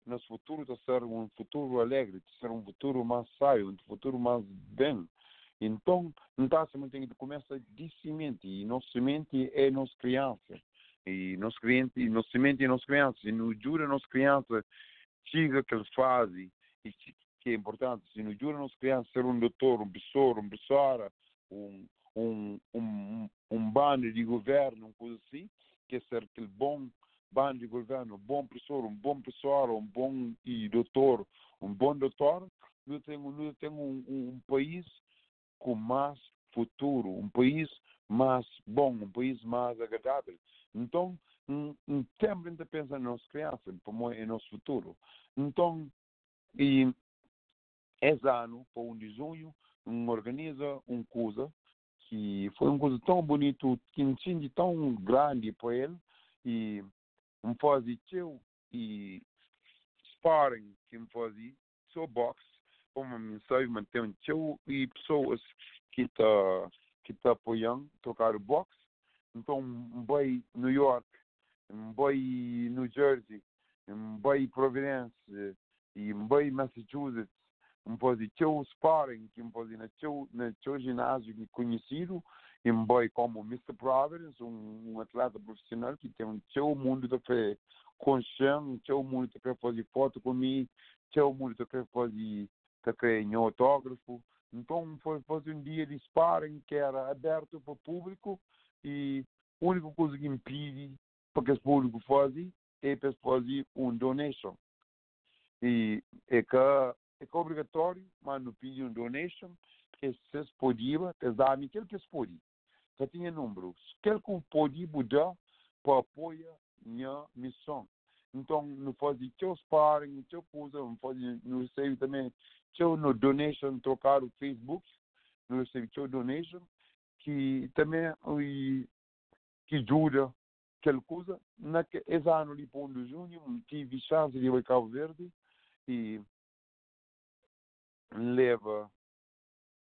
nosso futuro está ser um futuro alegre, de ser um futuro mais sábio, um futuro mais bem. Então, não está se tem que começar de semente, e nossa semente é nossa criança. E nosso cliente, e nossa semente é nossa criança. E não ajuda a nossa criança, siga que ele faz, e que, é importante. Se não ajuda a nossa criança ser um doutor, um professor, um professora, um, um, um, um bando de governo, uma coisa assim, que é ser aquele bom bando de governo, um bom professor, um bom professor, um bom e doutor, um bom doutor, nós temos, nós temos um, um, um país com mais futuro, um país mais bom, um país mais agradável. Então, um, um sempre ainda pensa nas nossas crianças, como é nosso futuro. Então, e esse ano, para 1 de junho, um organiza uma coisa que foi uma coisa tão bonito, que um time tão grande para ele, e um teu e sparring que me fazia, só boxe, como me sabe manter um teu e pessoas que tá que tá apoiando trocar o boxe. Então, vai New York, vai New Jersey, vai Providence e vai Massachusetts, fazer teu sparring fazia na teu na teu ginásio conhecido e vai como Mr. Providence, um, um atleta profissional que tem um teu mundo de fé consciente, teu mundo de quer fazer foto comigo, teu mundo de quer fazer quer autógrafo. Então foi fazer um dia de sparring que era aberto para o público e a única coisa que impede para que o público faça é para fazer um donation. E é que é que é obrigatório, mas não pedi um donation, que se podia, que dá-me aquilo que se podia. Que tinha números. Aquilo que podia mudar para apoiar minha missão. Então, não fazia teu sparring, teu coisa, não fazia, não recebe também teu no donation, trocar o Facebook, não recebe teu donation, que também e, que ajuda aquela coisa. Naquele ano para 1 de junho, tive chance de ir a Cabo Verde e leva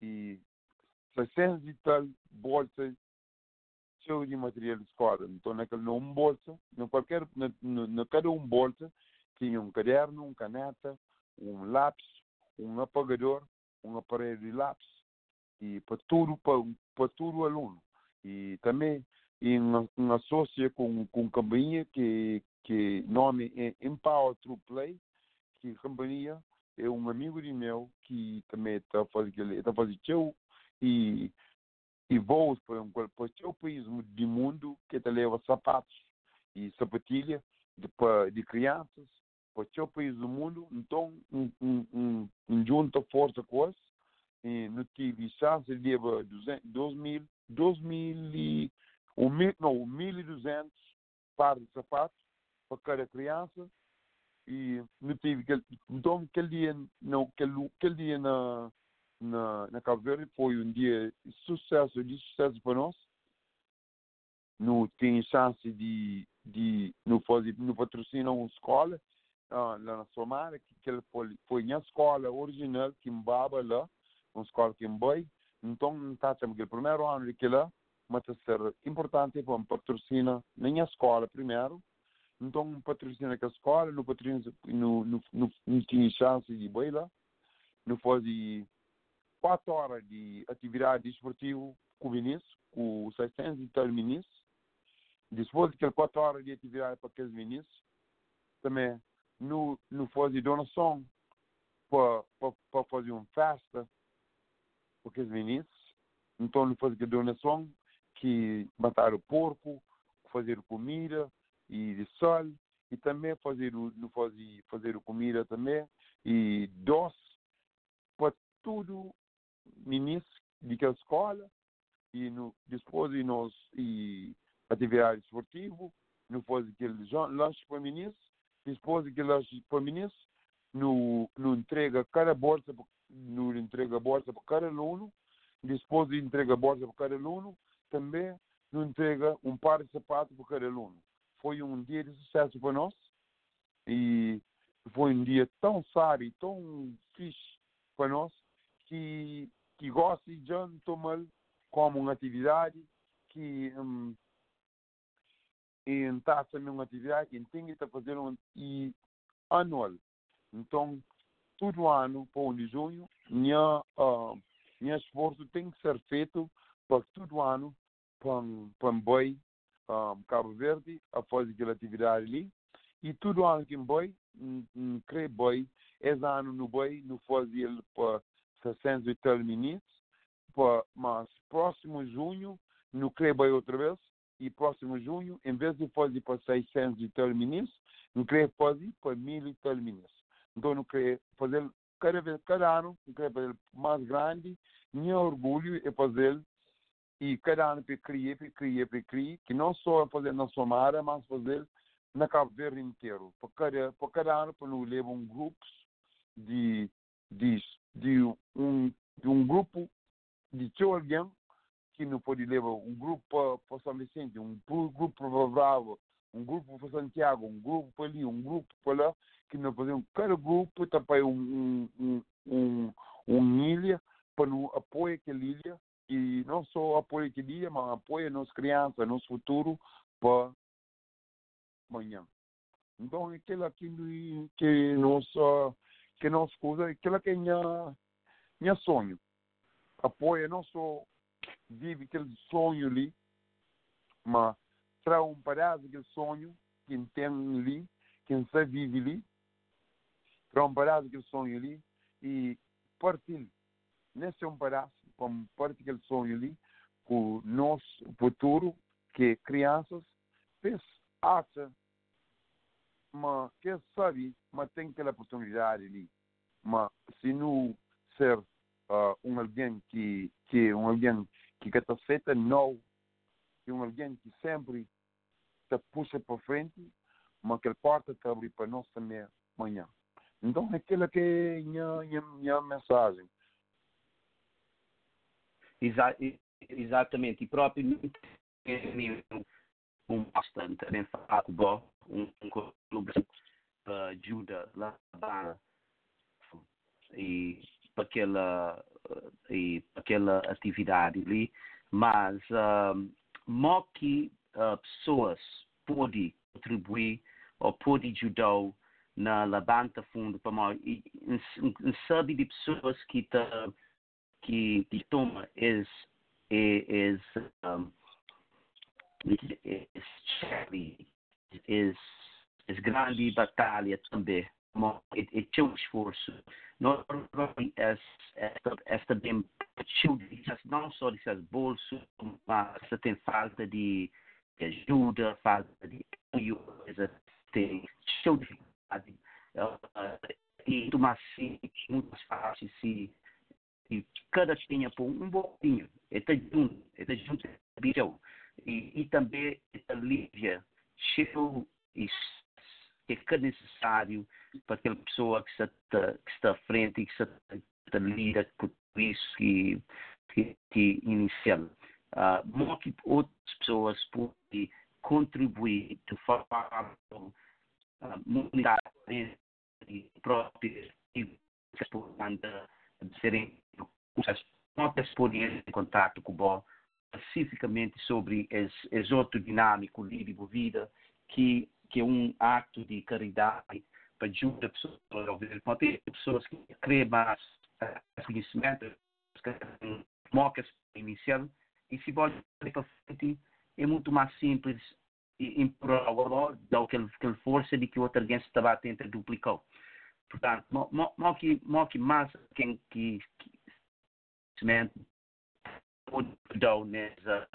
e 600 e tal bolsas cheias de material de escola. Então, naquele num bolsa, no qualquer, na, na, na cada um bolsa, tinha um caderno, um caneta, um lápis, um apagador, um aparelho de lápis. E para tudo, para, para tudo aluno. E também em uma assócia com, com companhia que, que nome é Empower True Play, que companhia é um amigo de meu que também está fazendo está fazendo teu e e voos para um para o país do mundo que te leva sapatos e sapatilha de, de crianças para o país do mundo então um, um, um, um junta força com isso e não tive chance de levar 2 mil 2 mil e um mil, não, 1.200 pares de sapatos para cada criança e não aquele, então aquele dia não aquele, aquele dia na na, na Cabo Verde foi um dia de sucesso de sucesso para nós não tem chance de de não fazer não patrocinar uma escola lá na Somália que, que ele foi foi minha escola original que mbaba lá uma escola que mbai então não está aquele primeiro ano que lá mas a ser importante para patrocinar na minha escola primeiro. Então patrocina a escola, não patrocina, não, não, não, não tinha chance de lá, não fazia quatro horas de atividade esportiva com o ministro, com 600 e tal ministros, depois de quatro horas de atividade para aqueles ministros, também não, não fazia donação para, para, fazer uma festa para aqueles ministros, então não fazia donação que matar o porco, fazer comida, e de sol e também fazer o fazer fazer comida também e doce para tudo ministro de que escola e no depois e nós e atividade esportiva no fazer aquele lanche para ministro aquele lanche para ministro no no entrega cada bolsa nos entrega bolsa para cada aluno, depois de entrega bolsa para cada aluno, também nos entrega um par de sapatos para cada aluno. Foi um dia de sucesso para nós e foi um dia tão sábio, tão fixe para nós, que, que gosto de tomar como uma atividade que hum, está também uma atividade que tem que fazendo um, e anual. Então, todo ano, para de junho, minha, uh, minha esforço tem que ser feito para todo ano para para boi um, Cabo Verde a fazer aquela atividade ali e todo ano que boi um, creio boi esse ano no boi não fazia ele para 600 e tal minutos para mas próximo junho no creio boi outra vez e próximo junho em vez de fazer para 600 e tal minutos não creio fazer para mil e tal minutos então não creio fazer cada vez cada ano não creio fazer mais grande meu orgulho é fazer e cada ano para criar, para criar, para criar, que não só fazer na Somara, mas fazer na Cabo Verde inteiro. Para cada, para cada ano, para não levar um grupo de, de, de, um, de um grupo de alguém que não pode levar um grupo para, para São Vicente, um grupo para Bravo, um grupo para Santiago, um grupo para ali, um grupo para lá, que não fazemos cada grupo também um, um, um, um ilha para não apoiar aquela ilha e não só apoia aquele dia, mas apoia nossas crianças, nosso futuro para amanhã. Então, aquilo aqui que nós, que nós coisa, aquilo que é minha, minha sonho. Apoia não só vive aquele sonho ali, mas traz um pedaço daquele sonho, quem tem ali, quem se vive ali, traz um pedaço daquele sonho ali e partilha. Nesse é um pedaço como parte daquele sonho ali, o nosso futuro, que crianças, fez acha, mas que sabe, mas tem aquela oportunidade ali. Mas se não ser uh, um alguém que, que um alguém que feita não, que um alguém que sempre te puxa para frente, mas que ele porta está abrir para nós também amanhã. Então, aquela que é a minha, minha, mensagem. Exa exatamente, e próprio um bastante também um, um clube uh, ajuda lá e para aquela e para aquela atividade ali, mas uh, mo que uh, pessoas podem contribuir ou podem ajudar na levanta fundo para nós e, sabe de pessoas que estão que, que toma es, es, um, es, es, es grande batalha também. É, é um esforço. Não é esta, esta bem não só dessas bolsos, mas tem falta de ajuda, falta de apoio, tem dificuldade. E, mas, assim, muito mais fácil se e cada tinha por um pouquinho, está junto, está junto, e, e também está livre, cheio e que é necessário para aquela pessoa que está, que está à frente e que está, lida com isso que, que, que inicial. Uh, como que outras pessoas podem contribuir de forma uh, comunitária e própria e de serem as notas experiência em contato com o BO, especificamente sobre esse outro dinâmico livre vida, que, que é um ato de caridade para ajudar pessoas a ouvir. Pode ter pessoas que querem mais conhecimento, que mocas inicial, e se pode para frente, é muito mais simples impor do que aquela força de que outra alguém estava a tentar duplicar. Portanto, mo que, mo que mais quem que, conhecimento mudou nessa,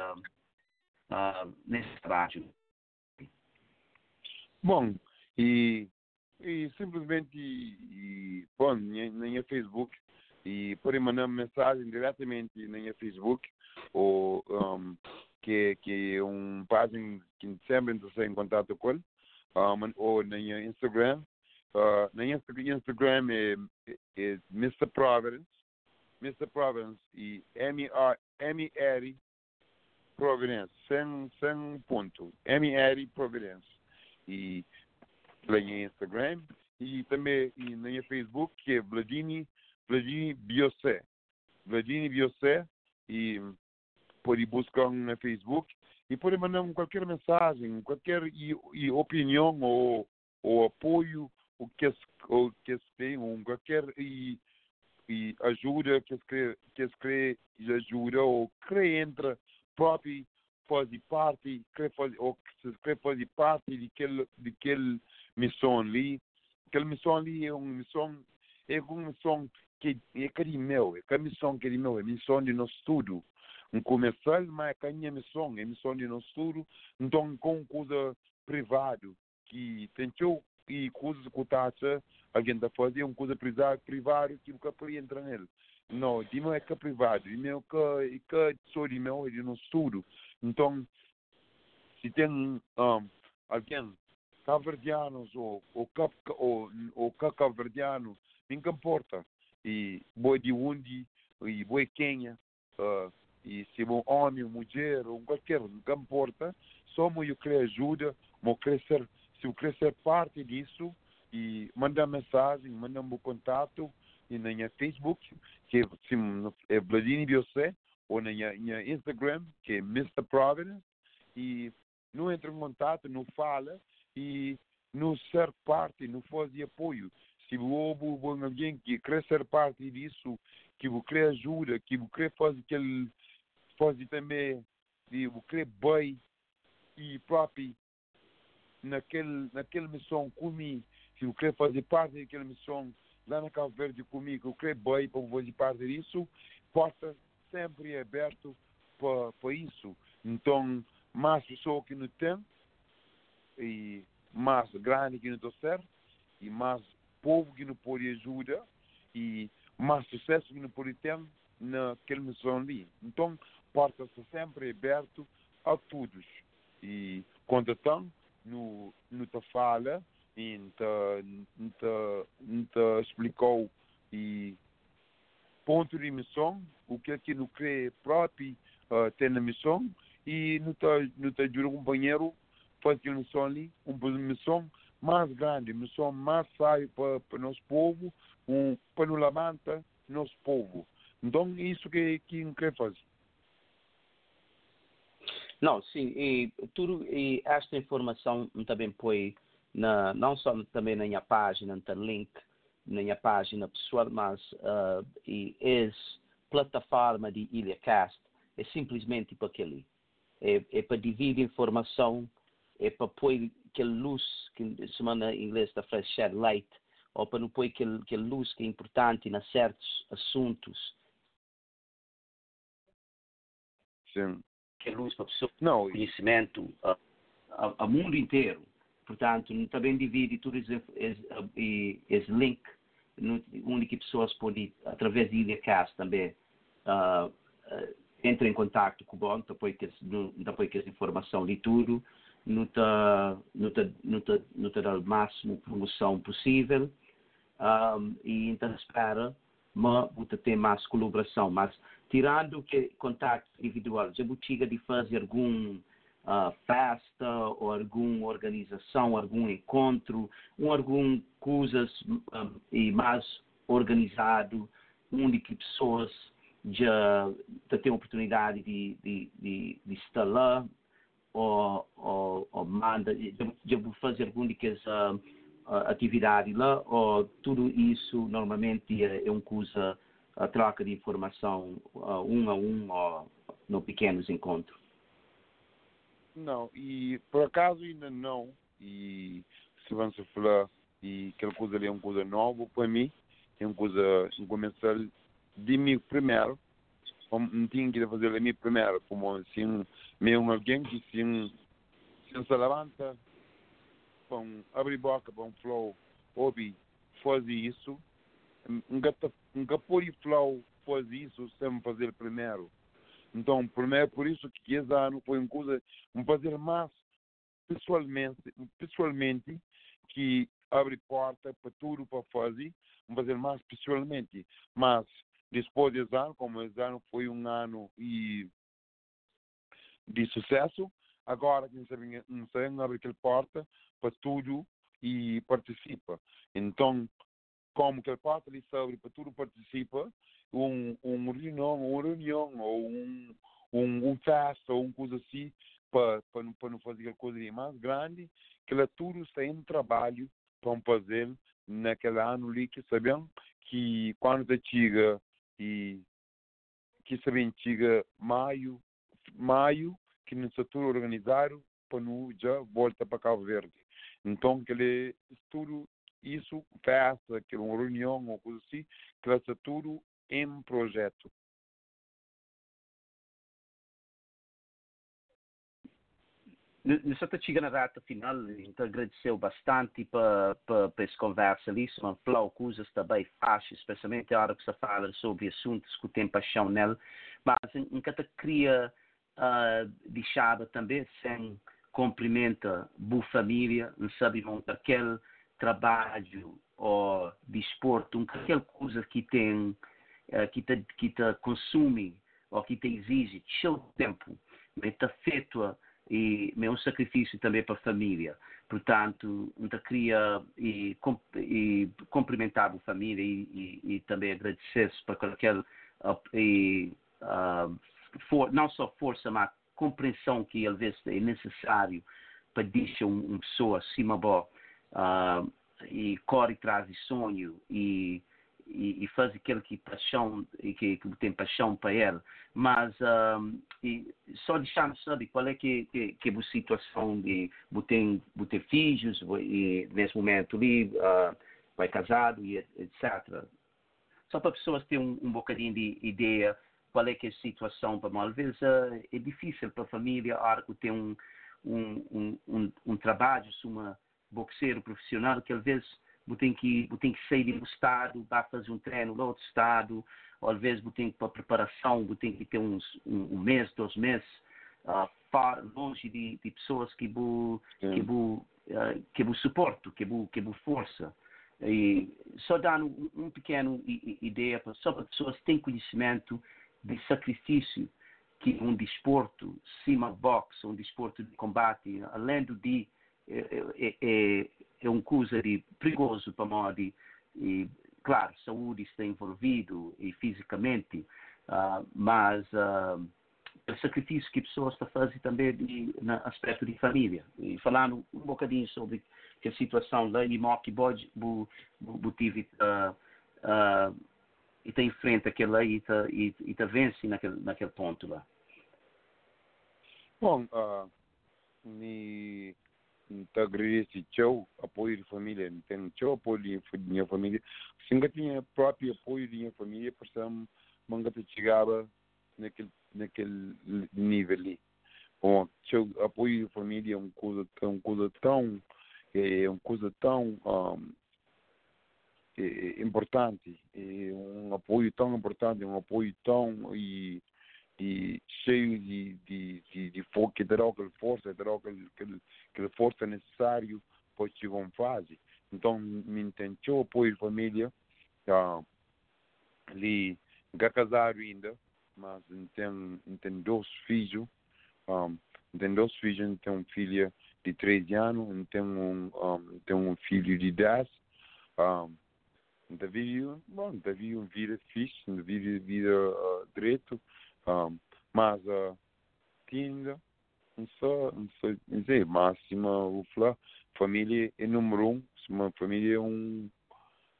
uh, nesse trabalho. Bom, e, e simplesmente e, bom, na minha Facebook e por mandar mensagem diretamente na minha Facebook ou um, que que é uma página que sempre estou em contato com um, ou na minha Instagram Uh, Insta- Instagram é, é Mr. Providence, Mr. Providence e M-R- M-R Providence, sem, sem ponto, M-R Providence. E lá em Instagram e também e na minha Facebook que é Vladini, Vladini Biosé. Vladini Biosé e pode buscar na Facebook e pode mandar qualquer mensagem, qualquer e, e opinião ou, ou apoio o que o que tem, ou qualquer e, e ajuda que crê, que se crê e ajuda ou crê entra próprio fazer parte, crê fazer, ou que se crê fazer parte daquele missão ali. Aquela missão ali é uma missão, é uma missão que é que de meu, é que a missão que é meu, é a missão de nosso estudo. Um comercial, mas é a minha missão, é a missão de nosso estudo, então com coisa privado, que tentou e coisas que está alguém está fazendo uma coisa privada, privado que nunca pode entrar nele. Não, de meu é que é privado, que é que só de meu é de nosso estudo. Então, se tem um, alguém cabo-verdianos ou, ou, ou, ou cabo-verdiano, não importa. E boi de onde, e boi Quênia, uh, e se um homem, mulher, ou qualquer, não importa. Só eu quero ajuda, quero ser, se eu ser parte disso, e mandar mensagem, mandar um contato, na minha Facebook, que é, é Vladini Biosé, ou na minha, minha Instagram, que é Mr. Providence, e não entra em contato, não fala, e não ser parte, não fazer apoio. Se houve alguém que quer ser parte disso, que quer ajuda, que quer fazer aquele, fazer também, que quer bem e próprio naquele, naquela missão comigo, se quer fazer parte daquela missão lá na Cabo Verde comigo, eu quero bem para fazer parte disso, porta sempre aberto para, para isso. Então, mais pessoas que não tem, e mais grande que não está certo, e mais povo que não pode ajuda, e mais sucesso que não pode ter naquela missão ali. Então, porta-se sempre aberto a todos. E quando estão, não, não te fala, e não não não explicou e ponto de missão, o que é que não crê próprio uh, ter na missão, e não te, não te ajuda um companheiro fazer uma missão ali, uma missão mais grande, missão mais séria para, para nosso povo, um, para nos levantar nosso povo. Então, isso que, que não quer fazer. Não, sim, e tudo e esta informação também põe na, não só também na minha página, no link na minha página pessoal, mas uh, e é plataforma de IlhaCast é simplesmente para aquele. É, é para dividir informação, é para pôr aquela luz que se chama em inglês da frase shed light, ou para não pôr aquela, aquela luz que é importante em certos assuntos. Sim. Que luz para a pessoa Não, conhecimento uh, ao, ao mundo inteiro. Portanto, também divide esse, link onde que pessoas podem, através de IlhaCast também, uh, em contato com o bom, depois que, depois que essa informação de tudo, não está tá, tá, tá o máximo promoção possível. Um, e então espera mas ter mais colaboração. Mas tirando que contato individual já chega de fazer algum festa ou alguma organização algum encontro um algum coisas um, e mais organizado onde que pessoas já, já têm oportunidade de, de, de, de estar lá ou, ou, ou manda, já vou fazer alguma uh, atividade lá, ou tudo isso normalmente é, é uma coisa, a troca de informação uh, um a um ou no pequenos encontros? Não, e por acaso ainda não, e se vamos falar, e aquela coisa ali é uma coisa nova para mim, é uma coisa, um começar de mim primeiro, não tinha que fazer a mim primeiro, como assim, mesmo alguém que assim, se levanta, com abre boca, com flow, ouve, faz isso, nunca pode flow faz isso sem fazer primeiro. Então, primeiro, por isso que esse ano foi uma coisa, um fazer mais pessoalmente, pessoalmente que abre porta para tudo para fazer, vamos fazer mais pessoalmente. Mas depois desse ano, como esse ano foi um ano e de sucesso, agora quem sabe não sabe abre aquela porta para tudo e participa. Então, como que porta ali se abre para tudo participa, um, um reunião, uma reunião ou um, um, um festa ou uma coisa assim, para, para, para não fazer aquela coisa mais grande, que lá tudo está em trabalho para fazer naquele ano ali que sabemos que quando chega e que sabem chega maio, maio que no setor organizado para não já volta para Cabo Verde. Então aquele tudo isso festa, que uma reunião ou coisa assim, ser tudo em projeto. Nessa está chegando a rata final, então agradeceu bastante para pa, pa essa conversa ali, são falar coisas também fáceis, especialmente a hora que você fala sobre assuntos que tem paixão nele, mas nunca te queria uh, deixar também sem cumprimenta boa família, não sabemos aquele trabalho ou desporto, um, aquela coisa que tem, uh, que te, que te consome ou que te exige seu tempo, mas te afetua e é um sacrifício também para a família. Portanto, eu queria e, e cumprimentar a família e, e, e também agradecer-se por aquele e, uh, for, não só força, mas compreensão que às vezes é necessário para deixar uma um pessoa acima boa uh, e corre atrás de sonho e e, e faz aquilo que paixão e que, que tem paixão para ele. Mas um, e só deixando sabe qual é que que, que é a situação de tem ter filhos e nesse momento ali uh, vai casado e etc só para pessoas terem um, um bocadinho de ideia qual é que é a situação para às vezes é difícil para a família a hora que tem um um, um, um, um trabalho uma boxeiro profissional que às vezes tem que, tem que sair do estado, vai fazer um treino no outro estado, ou às vezes tem que para preparação, tem que ter uns, um, um mês, dois meses, uh, far, longe de, de pessoas que vos que vos uh, que vos suportam, que vos que vos força. E só dando um, um pequeno ideia para só para pessoas que têm conhecimento de sacrifício que um desporto, cima boxe, um desporto de combate, além do de é, é, um coisa de perigoso para nós e, claro saúde está envolvido e fisicamente uh, mas uh, o sacrifício que pessoas estão fazendo também de, no aspecto de família. E falando um bocadinho sobre a situação lá em Mock Boy tive uh, e está em frente aquela e está e, e tá vence naquele naquele ponto lá. Bom uh, me te agradece teu apoio de família, tem teu apoio de minha família. Se nunca tinha próprio apoio de minha família, precisamos nunca te chegava naquele naquele nível ali. Bom, teu apoio de família é uma coisa tão coisa tão é uma coisa tão um, importante, um apoio tão importante, um apoio tão e e cheio de, de, de, de que terá aquela força, terá aquele, aquela força necessária para chegar a fase. Então, me intentou apoio família, uh, ali, não casado ainda, mas tem, dois filhos, um, tem dois filhos, tem uma filha de 13 anos, tem um, um, tem um filho de 10, um, Davi, bom, Davi uma vida fixe, Davi vida uh, direito, um, mas uh, tinha não só, não sei dizer, máxima o falar, família é número um, uma família é um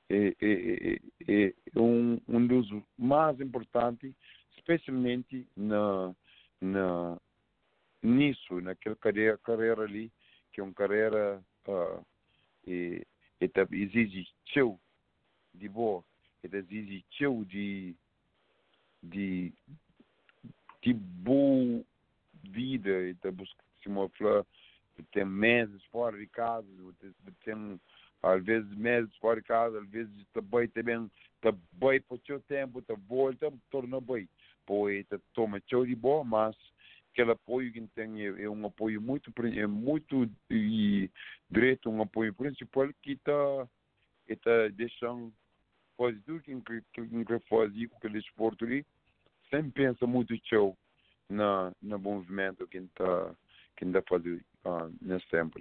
é, é, é, é um, um dos mais importantes, especialmente na, na nisso, naquela carreira, carreira ali, que é uma carreira uh, é, é, exige teu de boa, é, exige teu de, de que boa vida, está buscando uma flor, tem meses fora de casa, tem às vezes meses fora de casa, às vezes também também tá bem por seu tempo, tá volta, torna bem. Pois tá toma show de boa, mas aquele apoio que tem é, é um apoio muito é muito e, direito um apoio principal que está está deixando fazer tudo que que que fazer com aquele esporte ali sem pensa muito show na na movimento que está que está fazendo uh, nesse tempo.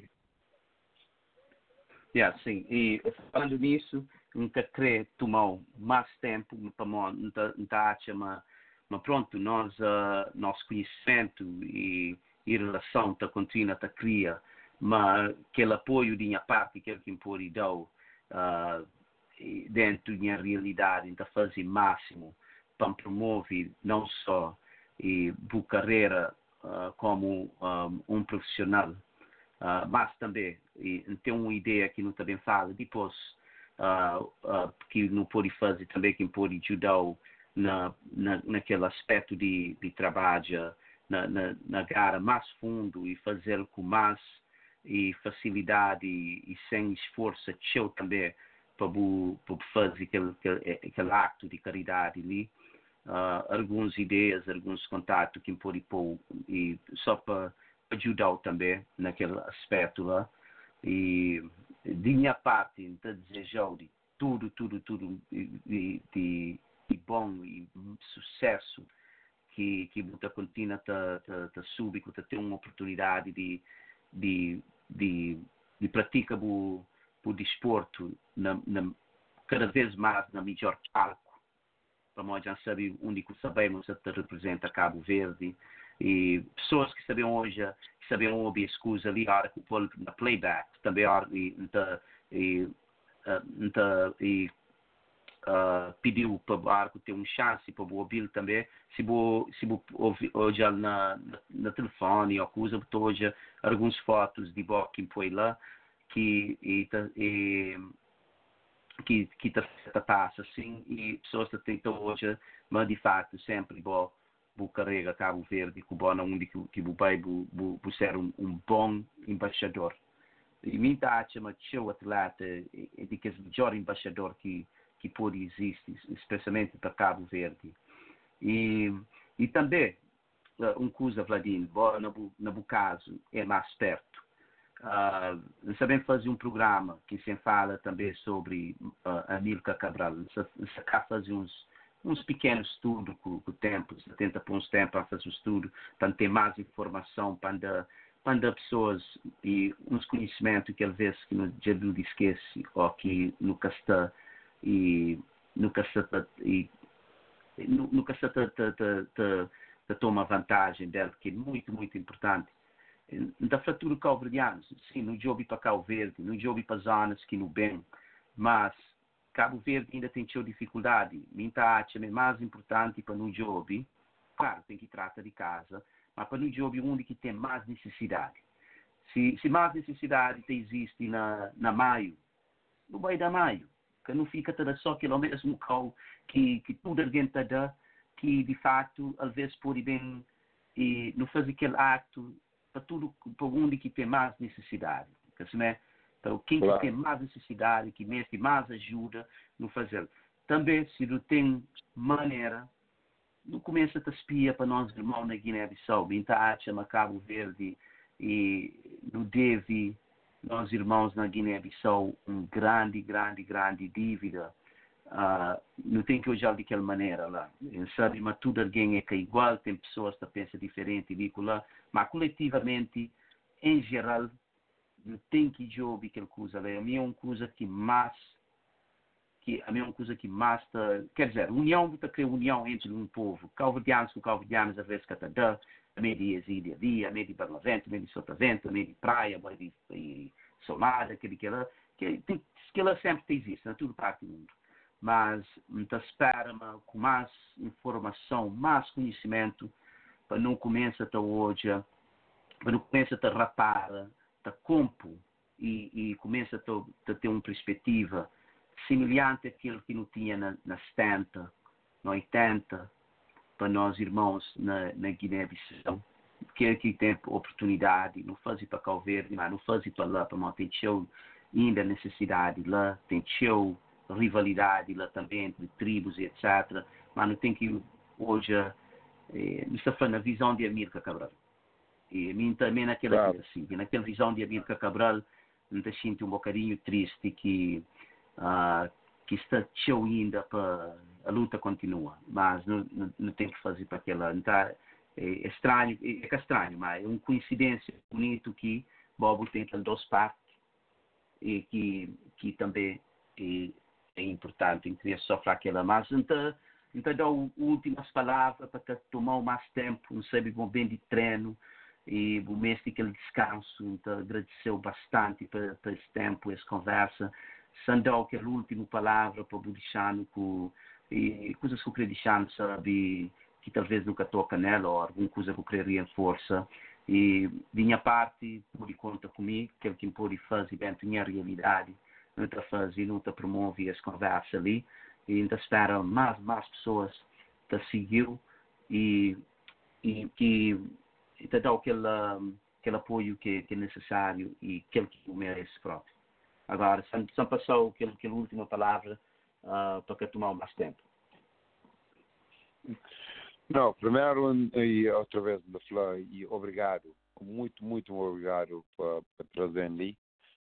Yeah, sim. E falando nisso, nunca querer tomar mais tempo para não acha, mas, mas pronto, nós, uh, nosso conhecimento e, e relação está contínua, está cria, mas aquele apoio de minha parte, que é que impor dar uh, e dentro da minha realidade, está fazer máximo para promover não só e boa carreira uh, como um, um profissional, Uh, mas também e, tem uma ideia que não também fala depois uh, que não pode fazer também que pode ajudar na, na naquele aspecto de, de trabalho na, na, na gara mais fundo e fazer com mais e facilidade e, e sem esforço seu também para, para fazer aquele, aquele, aquele acto de caridade ali uh, algumas ideias alguns contatos que pode pôr e só para ajudar também naquele aspecto lá. E de minha parte, te desejo de tudo, tudo, tudo de, de, de bom e sucesso que que você continua a ta, ta subir, ter uma oportunidade de de de, de praticar o, o desporto na, na, cada vez mais na melhor palco. Para nós já saber onde que sabemos que representa Cabo Verde e pessoas que sabiam hoje que sabiam ouvir escusa ali o na playback também e e então e uh, pediu para o arco ter um chance para o ouvir também. Se vou se vou hoje na, na, na telefone ou coisa hoje algumas fotos de bo que foi lá que e, e que que está passa assim e pessoas que tentam hoje mas de fato sempre bom bu carrega Cabo Verde cubana onde que que bu pai bu, bu ser um, um bom embaixador. E mim tá acha mas show atleta é de que é o melhor embaixador que que pode existir especialmente para Cabo Verde. E e também um coisa Vladimir na na bu caso é mais perto Sabemos fazer um programa que se fala também sobre uh, Amílcar Cabral. Se cá fazer uns uns pequenos estudos com, o tempo, 70 pontos de tempo a fazer o estudo, para ter mais informação, para para pessoas e uns conhecimentos que às vezes que no do esquece ou que nunca está e nunca está e nunca está toma vantagem dela, que é muito, muito importante. Da fratura calverdiana, sim, no jogo para Cabo Verde, no jogo para zonas que no bem, mas Cabo Verde ainda tem sua dificuldade. Minta acha é mais importante para no job, claro, tem que tratar de casa, mas para no job onde que tem mais necessidade. Se, se mais necessidade existe na, na maio, não vai dar maio, que não fica toda só aquele mesmo cal que, que tudo alguém está que de fato, às vezes pode bem e não fazer aquele acto para tudo, para onde que tem mais necessidade. Né? Então, quem claro. que tem mais necessidade, que mete mais ajuda no fazer. Também, se não tem maneira, não começa a espia para nós irmãos na Guiné-Bissau, Bintacha, Cabo Verde, e não deve nós irmãos na Guiné-Bissau um grande, grande, grande dívida. Uh, não tem que olhar daquela maneira lá. Sabe, mas tudo alguém é que é igual, tem pessoas que pensam diferente, lá, mas coletivamente, em geral, não tem que jogar aquela coisa. A minha é uma coisa que mais que a minha é uma coisa que mais tá, quer dizer, união está criar união entre um povo. Calverdianos com calverdianos, às vezes, que está a meio de exílio ali, a meio de Barlavento, a meio de Sotavento, a meio de praia, a meio de, de Solada, aquele que ela, que, tem, que ela sempre existe, na toda parte do mundo. Mas, então, espera com mais informação, mais conhecimento, para não começar a hoje, para não começar a rapar, a compo e, e começa a, ter uma perspectiva semelhante àquilo que não tinha na, na 70, na 80, para nós irmãos na, na Guiné-Bissau, que aqui tem oportunidade, não faz para Cabo Verde, mas não faz para lá, para nós tem show ainda necessidade lá, tem show rivalidade lá também entre tribos e etc. Mas não tem que hoje, eh, está falando a visão de Amílcar Cabral. E a mim também naquela Claro. assim, e naquela visão de Amílcar Cabral, te sinto um bocadinho triste que ah, que está teu ainda para a luta continua, mas não, não, não tem que fazer para aquela, não tá, é, é estranho, é, é é estranho, mas é uma coincidência bonito que Bobo tem duas partes e que que também é, é importante, não queria só falar aquela, mas então então dou últimas palavras para te tomar mais tempo, não sei bem bem de treino e o mês de aquele descanso, então agradeceu bastante por, por esse tempo, essa conversa, Sandou aquela última palavra para o Budishano, e coisas que eu queria deixar, sabe, que talvez nunca toca nela, ou alguma coisa que eu queria reforçar. E, de minha parte, por conta comigo, que é que me pode fazer bem a minha realidade, não está fazendo, não está promove as conversas ali, e ainda espero mais, mais pessoas te seguir e, e que te dá aquele, aquele apoio que, que é necessário e aquele que merece próprio. Agora, só, só passou aquela, aquela última palavra uh, para tomar mais tempo. Não, primeiro, e outra vez, e obrigado, muito, muito obrigado por, por trazer ali,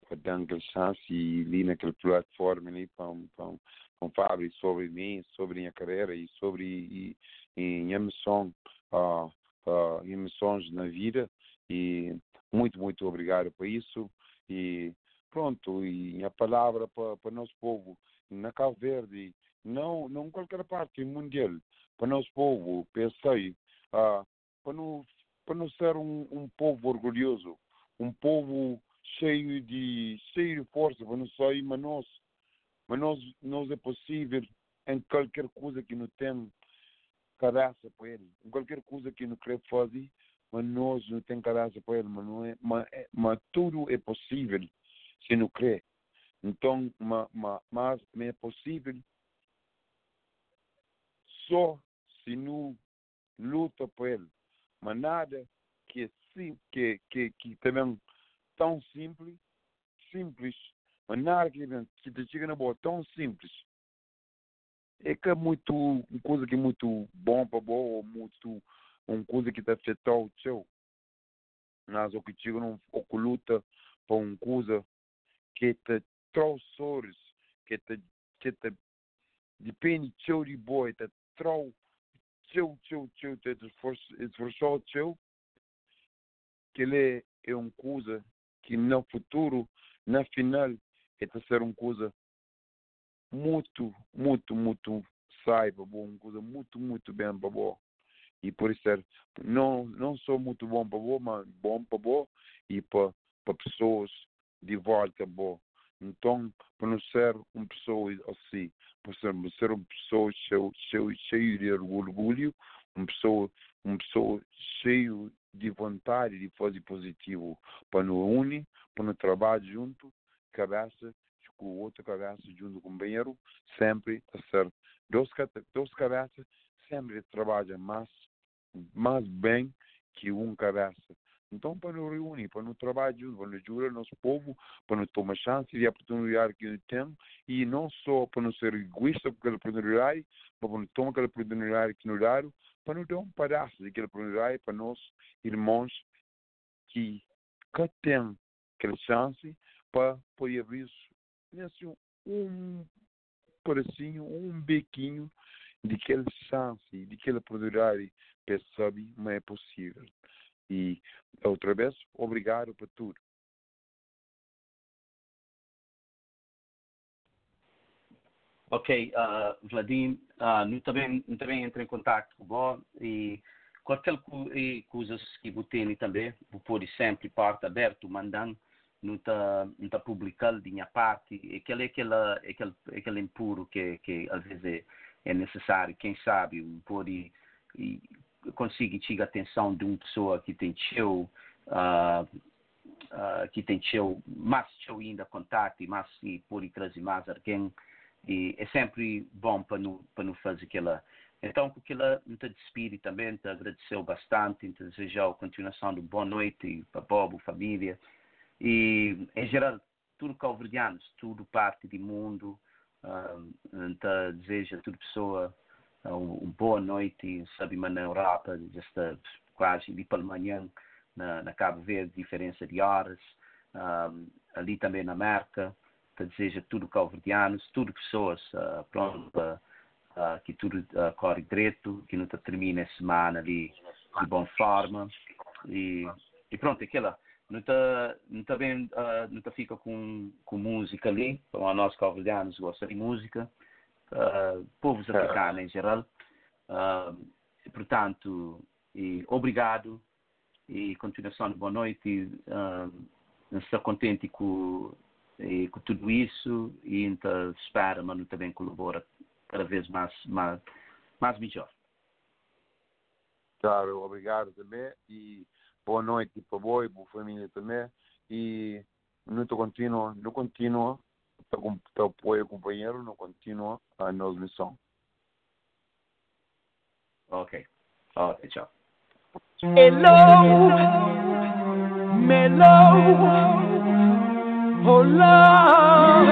por dar aquela chance e ali naquela plataforma ali para, para, para falar sobre mim, sobre minha carreira e sobre e, e minha missão, uh, uh, missões na vida e muito, muito obrigado por isso e pronto, e a palavra para, para nosso povo na Cabo Verde, não, não qualquer parte mundial, para nosso povo, pensei, ah, para, não, para não ser um, um povo orgulhoso, um povo cheio de, cheio de força, não sair, mas nós, mas nós, nós é possível em qualquer coisa que não tem cabeça para ele, em qualquer coisa que não quer fazer, mas nós não tem cabeça para ele, mas, não é, mas, é, mas tudo é possível se não crê. Então, ma, ma, mas é possível só se não luta por ele. Mas nada que é que, que, que também tão simples, simples, mas nada que, te chega na boa tão simples. É que é muito, uma coisa que é muito bom para boa, ou muito, uma coisa que te afetou o seu. Mas o que chega não, luta para uma coisa que te trouxe que te, que te depende teu de boa, te trou teu, teu, teu, te esforçou teu, que ele é uma coisa que no futuro, na final, é de ser uma coisa muito, muito, muito saiba, uma coisa muito, muito bem para boa. E por isso, não, não só muito bom para boa, mas bom para boa e para, para pessoas de volta boa. Então, para não ser uma pessoa assim, para ser, para ser uma pessoa cheio, cheio, de orgulho, uma pessoa, uma pessoa cheio de vontade de fazer positivo, para nos unir, para nos trabalhar junto, cabeça com o outro cabeça junto com o companheiro, sempre a ser dois, dois cabeças, sempre trabalham mais, mais bem que um cabeça. Então, para nos reunir, para nos trabalhar juntos, para nos ajudar nosso povo, para nos tomar chance de oportunidade que temos, e não só para não ser egoísta por aquela oportunidade, mas para nos tomar aquela oportunidade que nos deram, para nos dar um pedaço daquela oportunidade para nós, irmãos, que, que têm aquela chance para poder abrir nesse um pedacinho, um bequinho daquela chance, daquela oportunidade, percebe, mas é possível. E outra vez, obrigado por tudo. Ok, uh, Vladim, uh, eu também, eu também em contato com você e qualquer coisa que você tem também, você pode sempre parte aberto, mandando, não está não tá publicando de minha parte, e aquele, aquele, aquele, aquele impuro que, que às vezes é, é necessário, quem sabe, pode e, conseguir tirar a atenção de uma pessoa que tem teu, uh, uh, que tem teu, mais teu ainda contato mais e pode trazer mais alguém, e é sempre bom para não, para fazer aquela. Então, porque ela me despede também, te agradeceu bastante, te desejou a continuação de boa noite para Bobo, família, e em geral, tudo calverdianos, tudo parte do mundo, uh, te deseja a toda pessoa uma boa noite, sabe, na Europa, já quase ali pela manhã, na, na Cabo Verde, diferença de horas, um, ali também na América, que deseja tudo calverdianos, tudo pessoas uh, pronto, uh, que tudo uh, corre direito, que não termina a semana ali de boa forma e, e pronto, aquela não está não tá bem uh, não tá fica com, com música ali como nós calverdianos gostam de música uh, povos africanos em geral uh, e, portanto e obrigado e continuação de boa noite e, uh, estou contente com, e, com tudo isso e então espera mas também colabora cada vez mais mais mais melhor. Claro, obrigado também e boa noite para você e para a família também e no contínuo, no contínuo, teu apoio companheiro, no contínuo a nossa missão. ok. Ok tchau. Hello, Oh love,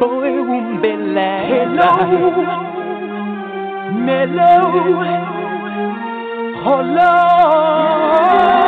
boy won't be like hello, mellow. Oh love.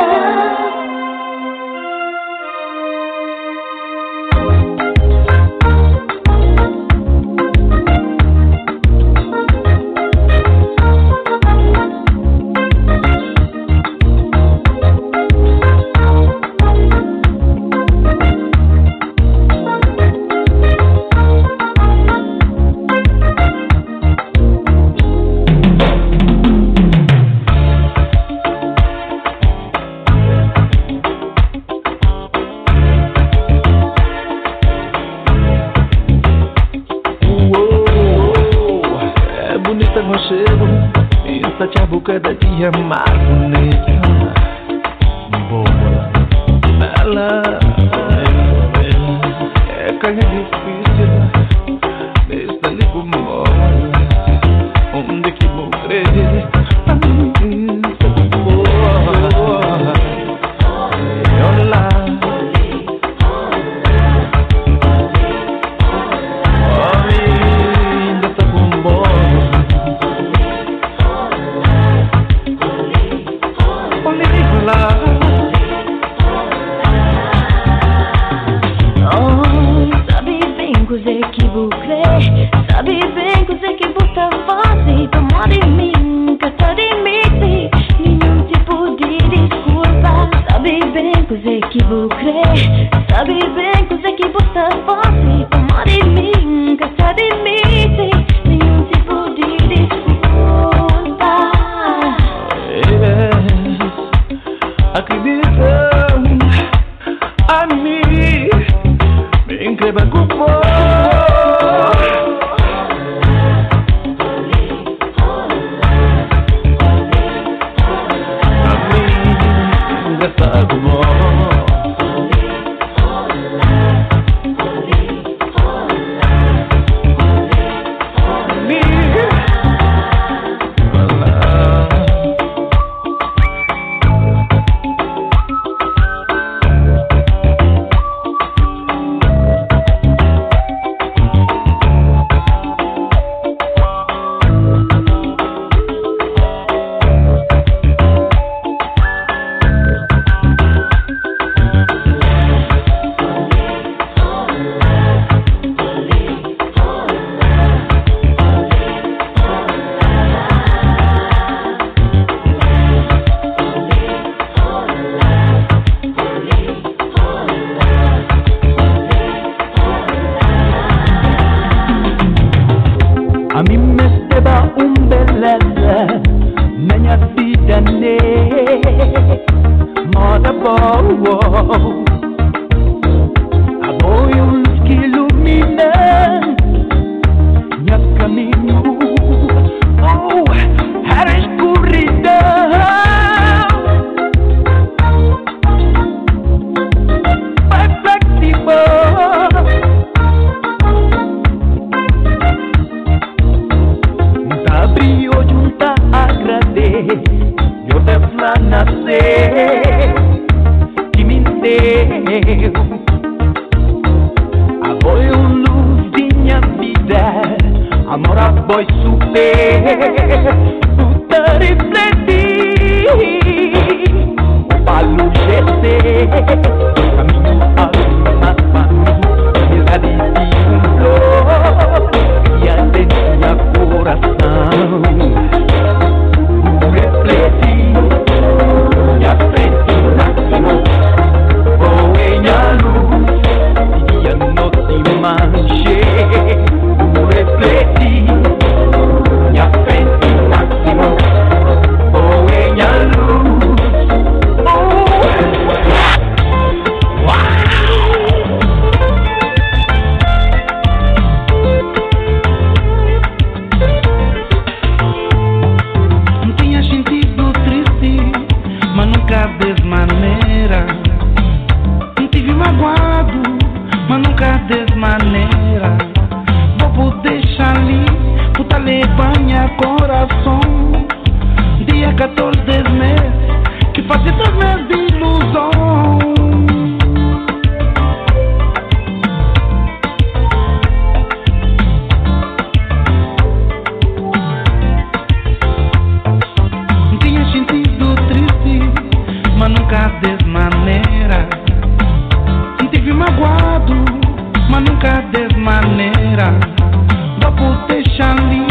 deixa ali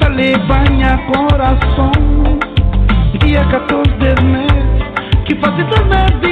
tá levanha coração. Dia 14 de mês, que faz dormir